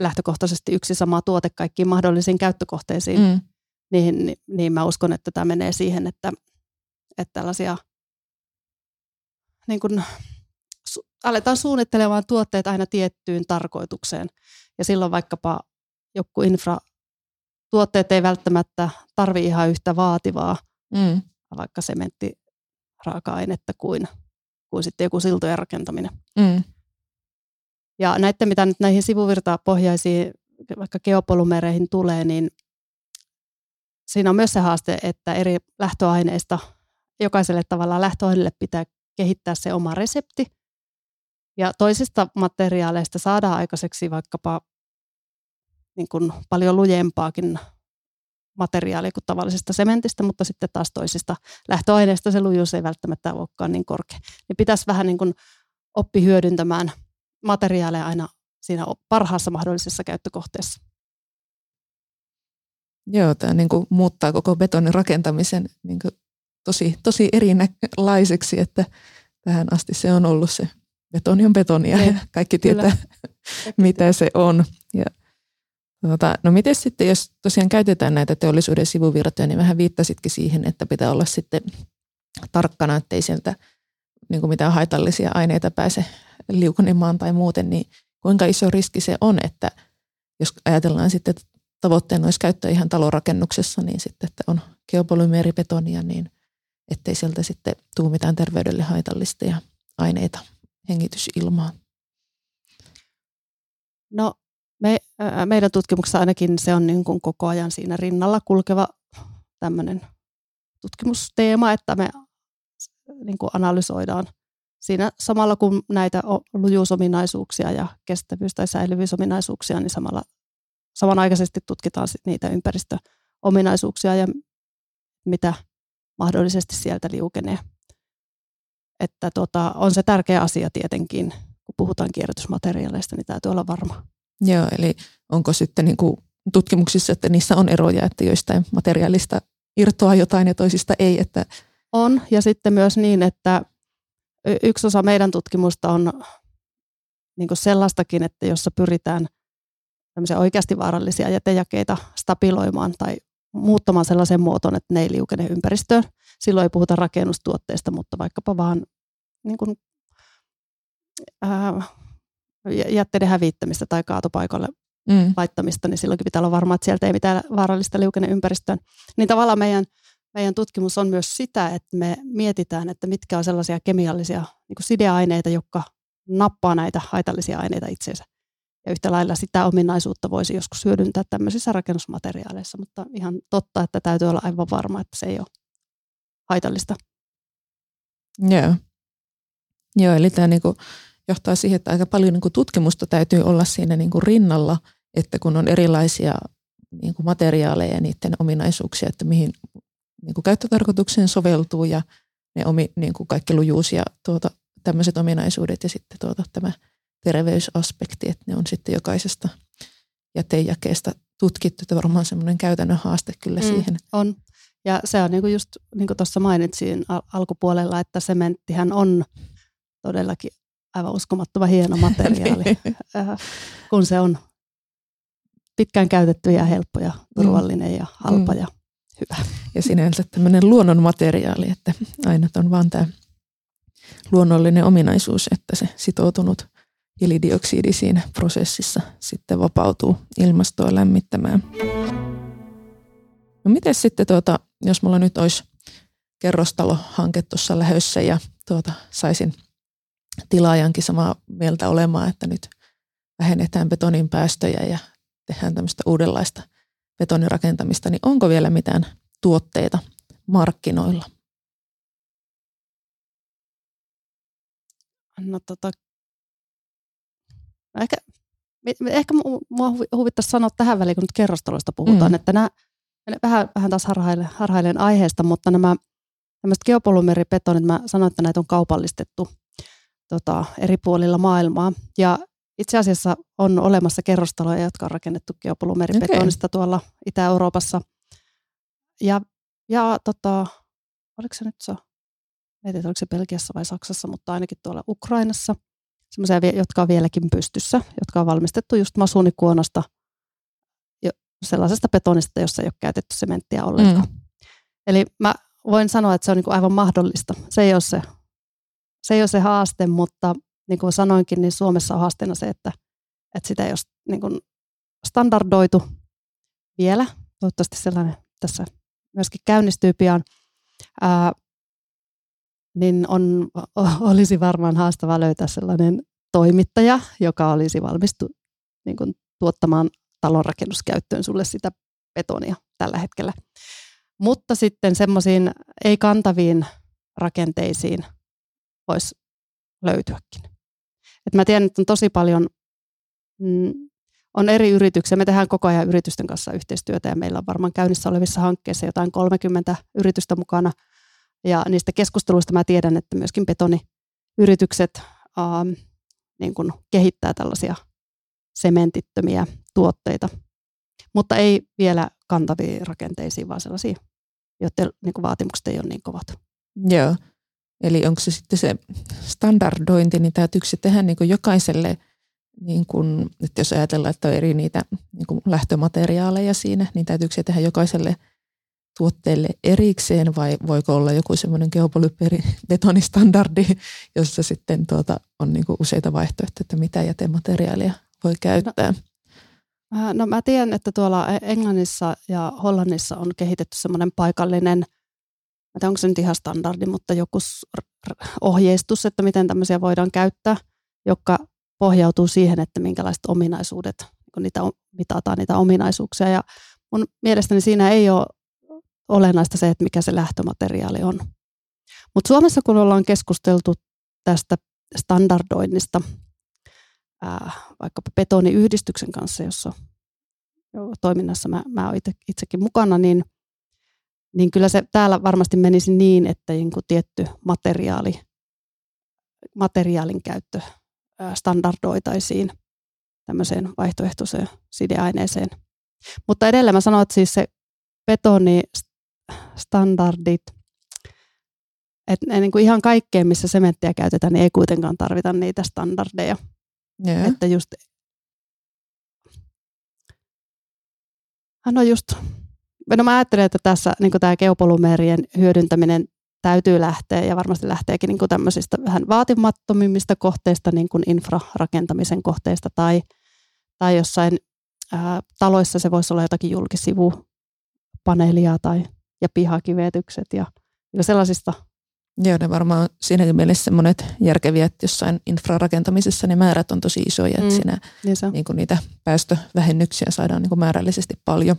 [SPEAKER 2] lähtökohtaisesti yksi sama tuote kaikkiin mahdollisiin käyttökohteisiin, mm. niin, niin, mä uskon, että tämä menee siihen, että, että tällaisia niin kun, su, aletaan suunnittelemaan tuotteet aina tiettyyn tarkoitukseen. Ja silloin vaikkapa joku infra tuotteet ei välttämättä tarvi ihan yhtä vaativaa mm. vaikka sementtiraaka-ainetta kuin, kuin sitten joku siltojen rakentaminen. Mm. Ja näiden, mitä nyt näihin sivuvirtapohjaisiin vaikka geopolumereihin tulee, niin siinä on myös se haaste, että eri lähtöaineista jokaiselle tavalla lähtöaineelle pitää kehittää se oma resepti. Ja toisista materiaaleista saadaan aikaiseksi vaikkapa niin kuin paljon lujempaakin materiaalia kuin tavallisesta sementistä, mutta sitten taas toisista lähtöaineista se lujuus ei välttämättä olekaan niin korkea. Niin pitäisi vähän niin kuin oppi hyödyntämään materiaaleja aina siinä parhaassa mahdollisessa käyttökohteessa.
[SPEAKER 1] Joo, tämä niin kuin muuttaa koko betonin rakentamisen niin kuin tosi, tosi erinäköiseksi, että tähän asti se on ollut se betoni on betonia ne, ja niin, kaikki tietää, kyllä. mitä se on. Ja Tota, no miten sitten, jos tosiaan käytetään näitä teollisuuden sivuvirtoja, niin vähän viittasitkin siihen, että pitää olla sitten tarkkana, ettei sieltä niin kuin mitään haitallisia aineita pääse liukunemaan tai muuten, niin kuinka iso riski se on, että jos ajatellaan sitten, että tavoitteena olisi käyttää ihan talorakennuksessa, niin sitten, että on geopolymeeribetonia, niin ettei sieltä sitten tule mitään terveydelle haitallista ja aineita hengitysilmaan?
[SPEAKER 2] No me, meidän tutkimuksessa ainakin se on niin kuin koko ajan siinä rinnalla kulkeva tämmöinen tutkimusteema, että me niin kuin analysoidaan siinä samalla kun näitä lujuusominaisuuksia ja kestävyys- tai säilyvyysominaisuuksia, niin samalla, samanaikaisesti tutkitaan sit niitä ympäristöominaisuuksia ja mitä mahdollisesti sieltä liukenee. Että tota, on se tärkeä asia tietenkin, kun puhutaan kierrätysmateriaaleista, niin täytyy olla varma.
[SPEAKER 1] Joo, eli onko sitten niin kuin tutkimuksissa, että niissä on eroja, että joistain materiaalista irtoaa jotain ja toisista ei? Että...
[SPEAKER 2] On, ja sitten myös niin, että yksi osa meidän tutkimusta on niin sellaistakin, että jossa pyritään oikeasti vaarallisia jätejakeita stabiloimaan tai muuttamaan sellaisen muotoon, että ne ei liukene ympäristöön. Silloin ei puhuta rakennustuotteista, mutta vaikkapa vaan niin kuin, ää, jätteiden hävittämistä tai kaatopaikalle mm. laittamista, niin silloinkin pitää olla varma, että sieltä ei mitään vaarallista liukene ympäristöön. Niin tavallaan meidän, meidän tutkimus on myös sitä, että me mietitään, että mitkä on sellaisia kemiallisia niin sideaineita, jotka nappaa näitä haitallisia aineita itseensä. Ja yhtä lailla sitä ominaisuutta voisi joskus hyödyntää tämmöisissä rakennusmateriaaleissa, mutta ihan totta, että täytyy olla aivan varma, että se ei ole haitallista.
[SPEAKER 1] Joo. Joo, eli tämä niinku johtaa siihen, että aika paljon niinku tutkimusta täytyy olla siinä niinku rinnalla, että kun on erilaisia niinku materiaaleja ja niiden ominaisuuksia, että mihin niinku käyttötarkoitukseen soveltuu ja ne omi, niinku kaikki lujuus ja tuota, tämmöiset ominaisuudet ja sitten tuota, tämä – terveysaspekti, että ne on sitten jokaisesta jätejakeesta tutkittu, että varmaan semmoinen käytännön haaste kyllä mm, siihen.
[SPEAKER 2] On. Ja se on niin kuin just niin kuin tuossa mainitsin al- alkupuolella, että sementtihän on todellakin aivan uskomattoman hieno materiaali, niin. äh, kun se on pitkään käytetty ja helppo ja turvallinen ja halpa mm. ja hyvä.
[SPEAKER 1] Ja sinänsä tämmöinen luonnon materiaali, että aina on vaan tämä luonnollinen ominaisuus, että se sitoutunut hiilidioksidi siinä prosessissa sitten vapautuu ilmastoa lämmittämään. No miten sitten, tuota, jos mulla nyt olisi kerrostalohanke tuossa lähössä ja tuota, saisin tilaajankin samaa mieltä olemaan, että nyt vähennetään betonin päästöjä ja tehdään tämmöistä uudenlaista betonirakentamista, niin onko vielä mitään tuotteita markkinoilla?
[SPEAKER 2] No tota, Ehkä, ehkä mua huvittaisi sanoa tähän väliin, kun nyt kerrostaloista puhutaan, mm. että nämä, vähän, vähän taas harhailen, harhailen aiheesta, mutta nämä tämmöiset geopolymeribetonit, mä sanoin, että näitä on kaupallistettu tota, eri puolilla maailmaa. Ja itse asiassa on olemassa kerrostaloja, jotka on rakennettu geopolymeribetonista okay. tuolla Itä-Euroopassa. Ja, ja tota, oliko se nyt se, tiedä, oliko se Belgiassa vai Saksassa, mutta ainakin tuolla Ukrainassa – semmoisia, jotka on vieläkin pystyssä, jotka on valmistettu just masuunikuonosta, sellaisesta betonista, jossa ei ole käytetty sementtiä ollenkaan. Mm. Eli mä voin sanoa, että se on niin kuin aivan mahdollista. Se ei, ole se, se ei ole se haaste, mutta niin kuin sanoinkin, niin Suomessa on haasteena se, että, että sitä ei ole niin kuin standardoitu vielä. Toivottavasti sellainen tässä myöskin käynnistyy pian. Ää, niin on, olisi varmaan haastava löytää sellainen toimittaja, joka olisi valmis niin kuin, tuottamaan talonrakennuskäyttöön sulle sitä betonia tällä hetkellä. Mutta sitten semmoisiin ei-kantaviin rakenteisiin voisi löytyäkin. Et mä tiedän, että on tosi paljon, mm, on eri yrityksiä. Me tehdään koko ajan yritysten kanssa yhteistyötä ja meillä on varmaan käynnissä olevissa hankkeissa jotain 30 yritystä mukana – ja niistä keskusteluista mä tiedän, että myöskin betoniyritykset ähm, niin kuin kehittää tällaisia sementittömiä tuotteita, mutta ei vielä kantaviin rakenteisiin, vaan sellaisia, joiden niin vaatimukset ei ole niin kovat.
[SPEAKER 1] Joo, eli onko se sitten se standardointi, niin täytyykö se tehdä niin jokaiselle, niin kuin, että jos ajatellaan, että on eri niitä niin lähtömateriaaleja siinä, niin täytyykö se tehdä jokaiselle – tuotteelle erikseen vai voiko olla joku semmoinen geopolyperi-betonistandardi, jossa sitten tuota, on niinku useita vaihtoehtoja, että mitä jätemateriaalia voi käyttää?
[SPEAKER 2] No, no mä tiedän, että tuolla Englannissa ja Hollannissa on kehitetty semmoinen paikallinen tiedä onko se nyt ihan standardi, mutta joku ohjeistus, että miten tämmöisiä voidaan käyttää, joka pohjautuu siihen, että minkälaiset ominaisuudet, kun niitä mitataan niitä ominaisuuksia. Ja mun mielestäni siinä ei ole olennaista se, että mikä se lähtömateriaali on. Mutta Suomessa kun ollaan keskusteltu tästä standardoinnista, ää, vaikkapa betoniyhdistyksen kanssa, jossa toiminnassa mä, mä olen itse, itsekin mukana, niin, niin kyllä se täällä varmasti menisi niin, että kuin tietty materiaali, materiaalin käyttö standardoitaisiin tämmöiseen vaihtoehtoiseen sideaineeseen. Mutta edelleen mä sanoin, että siis se betonistandardit – että niin kuin ihan kaikkeen, missä sementtiä käytetään, niin ei kuitenkaan tarvita niitä standardeja. Yeah. Että just, no just, no mä ajattelen, että tässä niin tämä geopolumeerien hyödyntäminen täytyy lähteä ja varmasti lähteekin niin kuin tämmöisistä vähän vaatimattomimmista kohteista, niin kuin infrarakentamisen kohteista tai, tai jossain ää, taloissa se voisi olla jotakin julkisivupaneelia tai ja pihakivetykset ja, ja sellaisista
[SPEAKER 1] Joo, ne varmaan siinäkin mielessä monet järkeviä, että jossain infrarakentamisessa ne määrät on tosi isoja, että mm, siinä niin, niin kuin niitä päästövähennyksiä saadaan niin kuin määrällisesti paljon.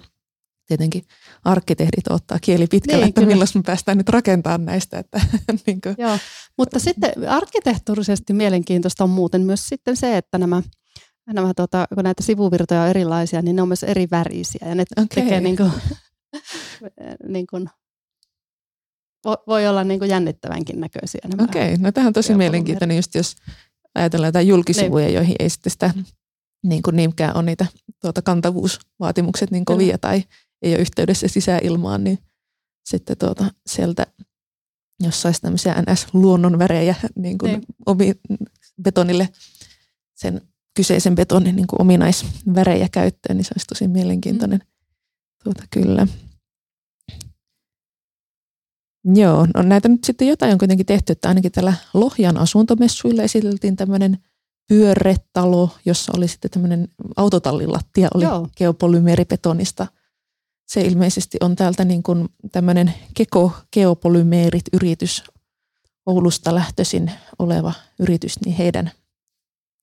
[SPEAKER 1] Tietenkin arkkitehdit ottaa kieli pitkälle, niin, että kyllä. milloin me päästään nyt rakentamaan näistä. Että, niin kuin.
[SPEAKER 2] Joo, mutta sitten arkkitehtuurisesti mielenkiintoista on muuten myös sitten se, että nämä nämä, tuota, kun näitä sivuvirtoja on erilaisia, niin ne on myös eri värisiä ja ne okay. tekee niin kuin, niin kuin voi olla niin kuin jännittävänkin näköisiä.
[SPEAKER 1] Okei, okay. no tähän on tosi mielenkiintoinen, just jos ajatellaan jotain julkisivuja, niin. joihin ei sitten sitä niin kuin niinkään ole niitä tuota, kantavuusvaatimukset niin kovia tai ei ole yhteydessä sisäilmaan, niin sitten tuota, sieltä jos saisi tämmöisiä NS-luonnonvärejä niin kuin niin. omi, betonille sen kyseisen betonin niin kuin ominaisvärejä käyttöön, niin se olisi tosi mielenkiintoinen. Mm. Tuota, kyllä. Joo, no näitä nyt sitten jotain on kuitenkin tehty, että ainakin tällä Lohjan asuntomessuilla esiteltiin tämmöinen pyörretalo, jossa oli sitten tämmöinen autotallilattia, oli Joo. geopolymeeribetonista. Se ilmeisesti on täältä niin kuin tämmöinen Keko Geopolymeerit yritys, Oulusta lähtöisin oleva yritys, niin heidän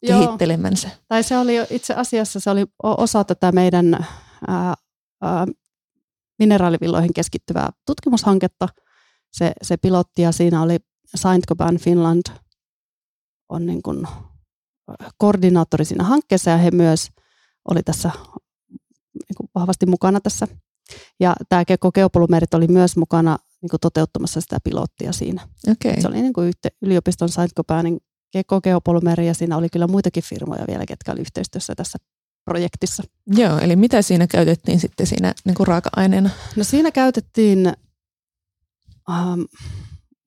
[SPEAKER 1] Joo. kehittelemänsä.
[SPEAKER 2] Tai se oli itse asiassa se oli osa tätä meidän ää, ää, mineraalivilloihin keskittyvää tutkimushanketta – se, se pilotti ja siinä oli Saint-Gobain Finland on niin kuin koordinaattori siinä hankkeessa ja he myös oli tässä niin kuin vahvasti mukana tässä. Ja tämä Keko Geopolumerit oli myös mukana niin kuin toteuttamassa sitä pilottia siinä.
[SPEAKER 1] Okay.
[SPEAKER 2] Se oli niin kuin yhte, yliopiston Saint-Gobainin Keko Geopolymeri ja siinä oli kyllä muitakin firmoja vielä, ketkä oli yhteistyössä tässä projektissa.
[SPEAKER 1] Joo, eli mitä siinä käytettiin sitten siinä niin kuin raaka-aineena?
[SPEAKER 2] No siinä käytettiin ähm,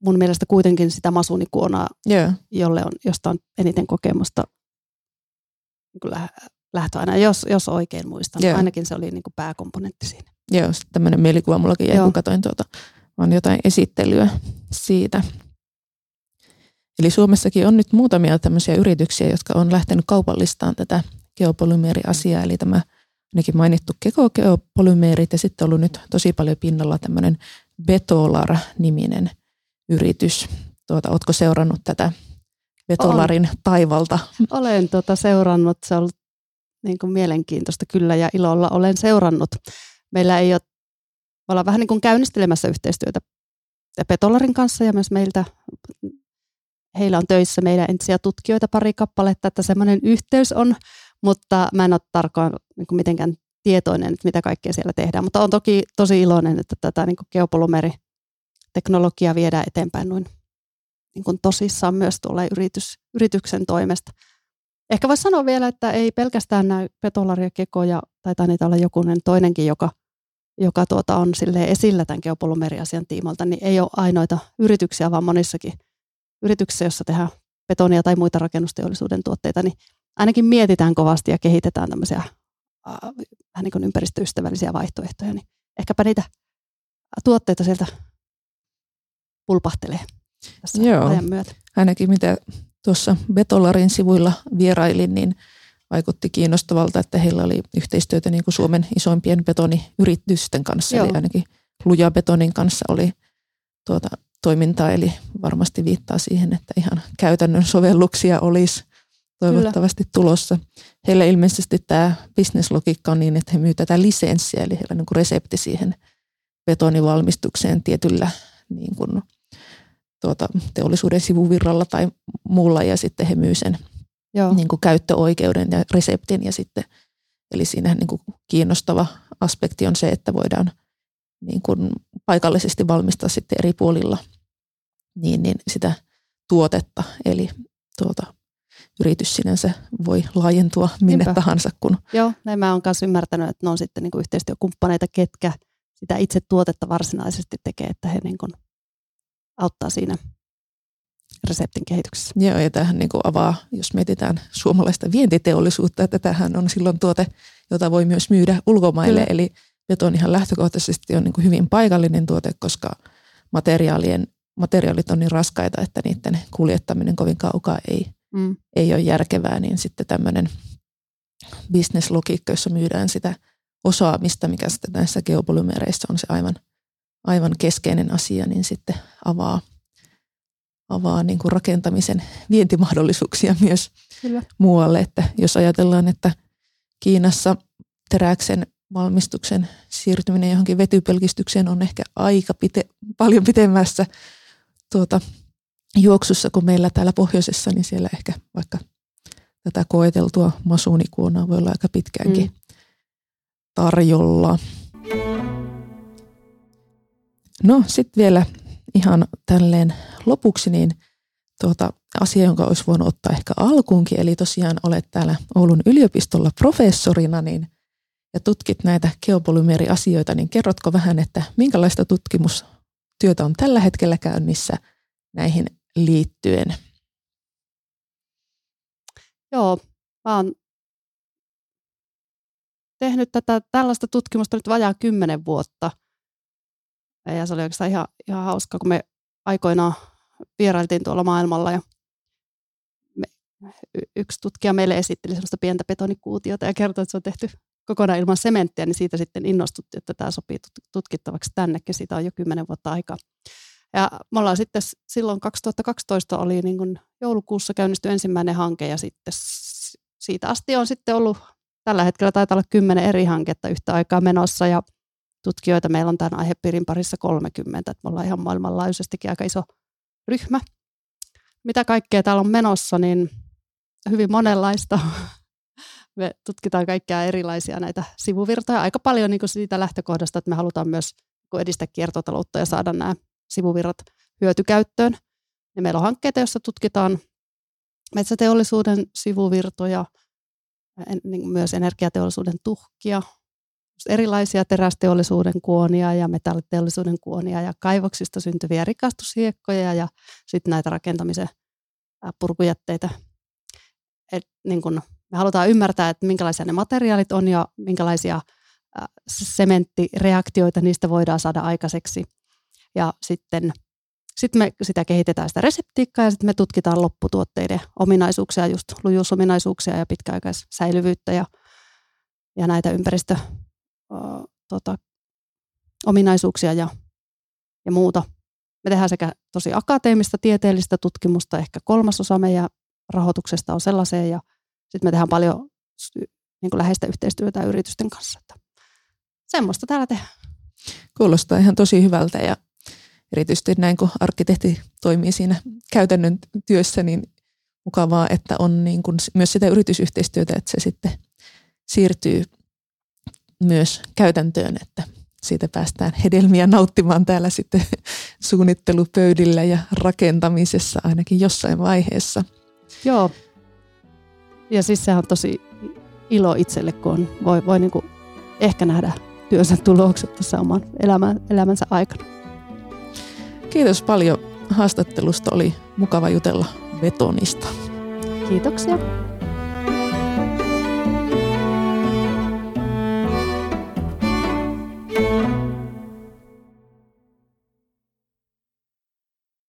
[SPEAKER 2] mun mielestä kuitenkin sitä masunikuonaa, yeah. jolle on, josta on eniten kokemusta niin lähtöaina, jos, jos oikein muistan. Yeah. Ainakin se oli niin kuin pääkomponentti siinä.
[SPEAKER 1] Joo, tämmöinen mielikuva mullakin jäi, kun katsoin tuota, on jotain esittelyä siitä. Eli Suomessakin on nyt muutamia tämmöisiä yrityksiä, jotka on lähtenyt kaupallistaan tätä geopolymeeriasiaa, eli tämä ainakin mainittu geopolymeerit ja sitten on ollut nyt tosi paljon pinnalla tämmöinen Betolar-niminen yritys. Tuota, oletko seurannut tätä Betolarin on. taivalta?
[SPEAKER 2] Olen tuota seurannut, se on ollut niin kuin mielenkiintoista kyllä ja ilolla olen seurannut. Meillä ei ole, olla vähän niin kuin käynnistelemässä yhteistyötä Betolarin kanssa ja myös meiltä, heillä on töissä meidän entisiä tutkijoita pari kappaletta, että semmoinen yhteys on, mutta mä en ole tarkoin niin kuin mitenkään tietoinen, että mitä kaikkea siellä tehdään. Mutta on toki tosi iloinen, että tätä niin geopolymeriteknologiaa viedään eteenpäin noin niin kuin tosissaan myös tuolle yritys, yrityksen toimesta. Ehkä voisi sanoa vielä, että ei pelkästään näy Petolari ja Keko, ja taitaa niitä olla jokunen toinenkin, joka, joka tuota on esillä tämän geopolymeriasian tiimalta, niin ei ole ainoita yrityksiä, vaan monissakin yrityksissä, joissa tehdään betonia tai muita rakennusteollisuuden tuotteita, niin ainakin mietitään kovasti ja kehitetään tämmöisiä vähän niin kuin ympäristöystävällisiä vaihtoehtoja, niin ehkäpä niitä tuotteita sieltä pulpahtelee tässä Joo. ajan myötä.
[SPEAKER 1] Ainakin mitä tuossa Betolarin sivuilla vierailin, niin vaikutti kiinnostavalta, että heillä oli yhteistyötä niin kuin Suomen isoimpien betoniyritysten kanssa, Joo. eli ainakin Luja Betonin kanssa oli tuota, toimintaa, eli varmasti viittaa siihen, että ihan käytännön sovelluksia olisi toivottavasti Kyllä. tulossa. Heillä ilmeisesti tämä bisneslogiikka on niin, että he myyvät tätä lisenssiä, eli heillä on niin resepti siihen betonivalmistukseen tietyllä niin kuin, tuota, teollisuuden sivuvirralla tai muulla, ja sitten he myyvät sen Joo. Niin kuin käyttöoikeuden ja reseptin, ja sitten, eli siinä niin kuin kiinnostava aspekti on se, että voidaan niin kuin paikallisesti valmistaa sitten eri puolilla niin, niin sitä tuotetta, eli tuota, yritys sinänsä voi laajentua minne Niinpä. tahansa. Kun...
[SPEAKER 2] Joo, näin mä oon myös ymmärtänyt, että ne on sitten niin kuin yhteistyökumppaneita, ketkä sitä itse tuotetta varsinaisesti tekee, että he niin kuin auttaa siinä reseptin kehityksessä.
[SPEAKER 1] Joo, ja tämähän niin kuin avaa, jos mietitään suomalaista vientiteollisuutta, että tämähän on silloin tuote, jota voi myös myydä ulkomaille. Kyllä. Eli betonihan lähtökohtaisesti on niin kuin hyvin paikallinen tuote, koska materiaalien, materiaalit on niin raskaita, että niiden kuljettaminen kovin kaukaa ei mm. ei ole järkevää, niin sitten tämmöinen bisneslogiikka, jossa myydään sitä osaamista, mikä sitten näissä geopolymereissa on se aivan, aivan keskeinen asia, niin sitten avaa, avaa niin kuin rakentamisen vientimahdollisuuksia myös Kyllä. muualle. Että jos ajatellaan, että Kiinassa teräksen valmistuksen siirtyminen johonkin vetypelkistykseen on ehkä aika pite, paljon pitemmässä tuota, juoksussa kuin meillä täällä pohjoisessa, niin siellä ehkä vaikka tätä koeteltua masuunikuonaa voi olla aika pitkäänkin mm. tarjolla. No sitten vielä ihan tälleen lopuksi niin tuota, asia, jonka olisi voinut ottaa ehkä alkuunkin, eli tosiaan olet täällä Oulun yliopistolla professorina niin, ja tutkit näitä geopolymeeriasioita, niin kerrotko vähän, että minkälaista tutkimustyötä on tällä hetkellä käynnissä näihin liittyen?
[SPEAKER 2] Joo, mä oon tehnyt tätä, tällaista tutkimusta nyt vajaa kymmenen vuotta. Ja se oli oikeastaan ihan, ihan hauska, kun me aikoinaan vierailtiin tuolla maailmalla ja me, yksi tutkija meille esitteli sellaista pientä betonikuutiota ja kertoi, että se on tehty kokonaan ilman sementtiä, niin siitä sitten innostuttiin, että tämä sopii tutkittavaksi tännekin. Siitä on jo kymmenen vuotta aikaa. Ja me ollaan sitten silloin 2012 oli niin kuin joulukuussa käynnisty ensimmäinen hanke ja sitten siitä asti on sitten ollut, tällä hetkellä taitaa olla kymmenen eri hanketta yhtä aikaa menossa ja tutkijoita meillä on tämän aihepiirin parissa 30, että me ollaan ihan maailmanlaajuisestikin aika iso ryhmä. Mitä kaikkea täällä on menossa, niin hyvin monenlaista. Me tutkitaan kaikkia erilaisia näitä sivuvirtoja, aika paljon niin kuin siitä lähtökohdasta, että me halutaan myös edistää kiertotaloutta ja saada nämä sivuvirrat hyötykäyttöön. Ja meillä on hankkeita, joissa tutkitaan metsäteollisuuden sivuvirtoja, niin myös energiateollisuuden tuhkia, erilaisia terästeollisuuden kuonia ja metalliteollisuuden kuonia ja kaivoksista syntyviä rikastushiekkoja ja sitten näitä rakentamisen purkujätteitä. Et niin kun me halutaan ymmärtää, että minkälaisia ne materiaalit on ja minkälaisia sementtireaktioita niistä voidaan saada aikaiseksi – ja sitten sit me sitä kehitetään sitä reseptiikkaa ja sitten me tutkitaan lopputuotteiden ominaisuuksia, just lujuusominaisuuksia ja pitkäaikaissäilyvyyttä ja, ja näitä ympäristö tota, ominaisuuksia ja, ja muuta. Me tehdään sekä tosi akateemista tieteellistä tutkimusta, ehkä kolmasosa meidän rahoituksesta on sellaiseen ja sitten me tehdään paljon niin kuin läheistä yhteistyötä yritysten kanssa. Että semmoista täällä tehdään.
[SPEAKER 1] Kuulostaa ihan tosi hyvältä ja erityisesti näin kun arkkitehti toimii siinä käytännön työssä, niin mukavaa, että on niin kuin myös sitä yritysyhteistyötä, että se sitten siirtyy myös käytäntöön, että siitä päästään hedelmiä nauttimaan täällä sitten suunnittelupöydillä ja rakentamisessa ainakin jossain vaiheessa.
[SPEAKER 2] Joo. Ja siis se on tosi ilo itselle, kun on, voi, voi niin kuin ehkä nähdä työnsä tulokset tässä oman elämän, elämänsä aikana.
[SPEAKER 1] Kiitos paljon haastattelusta. Oli mukava jutella betonista.
[SPEAKER 2] Kiitoksia.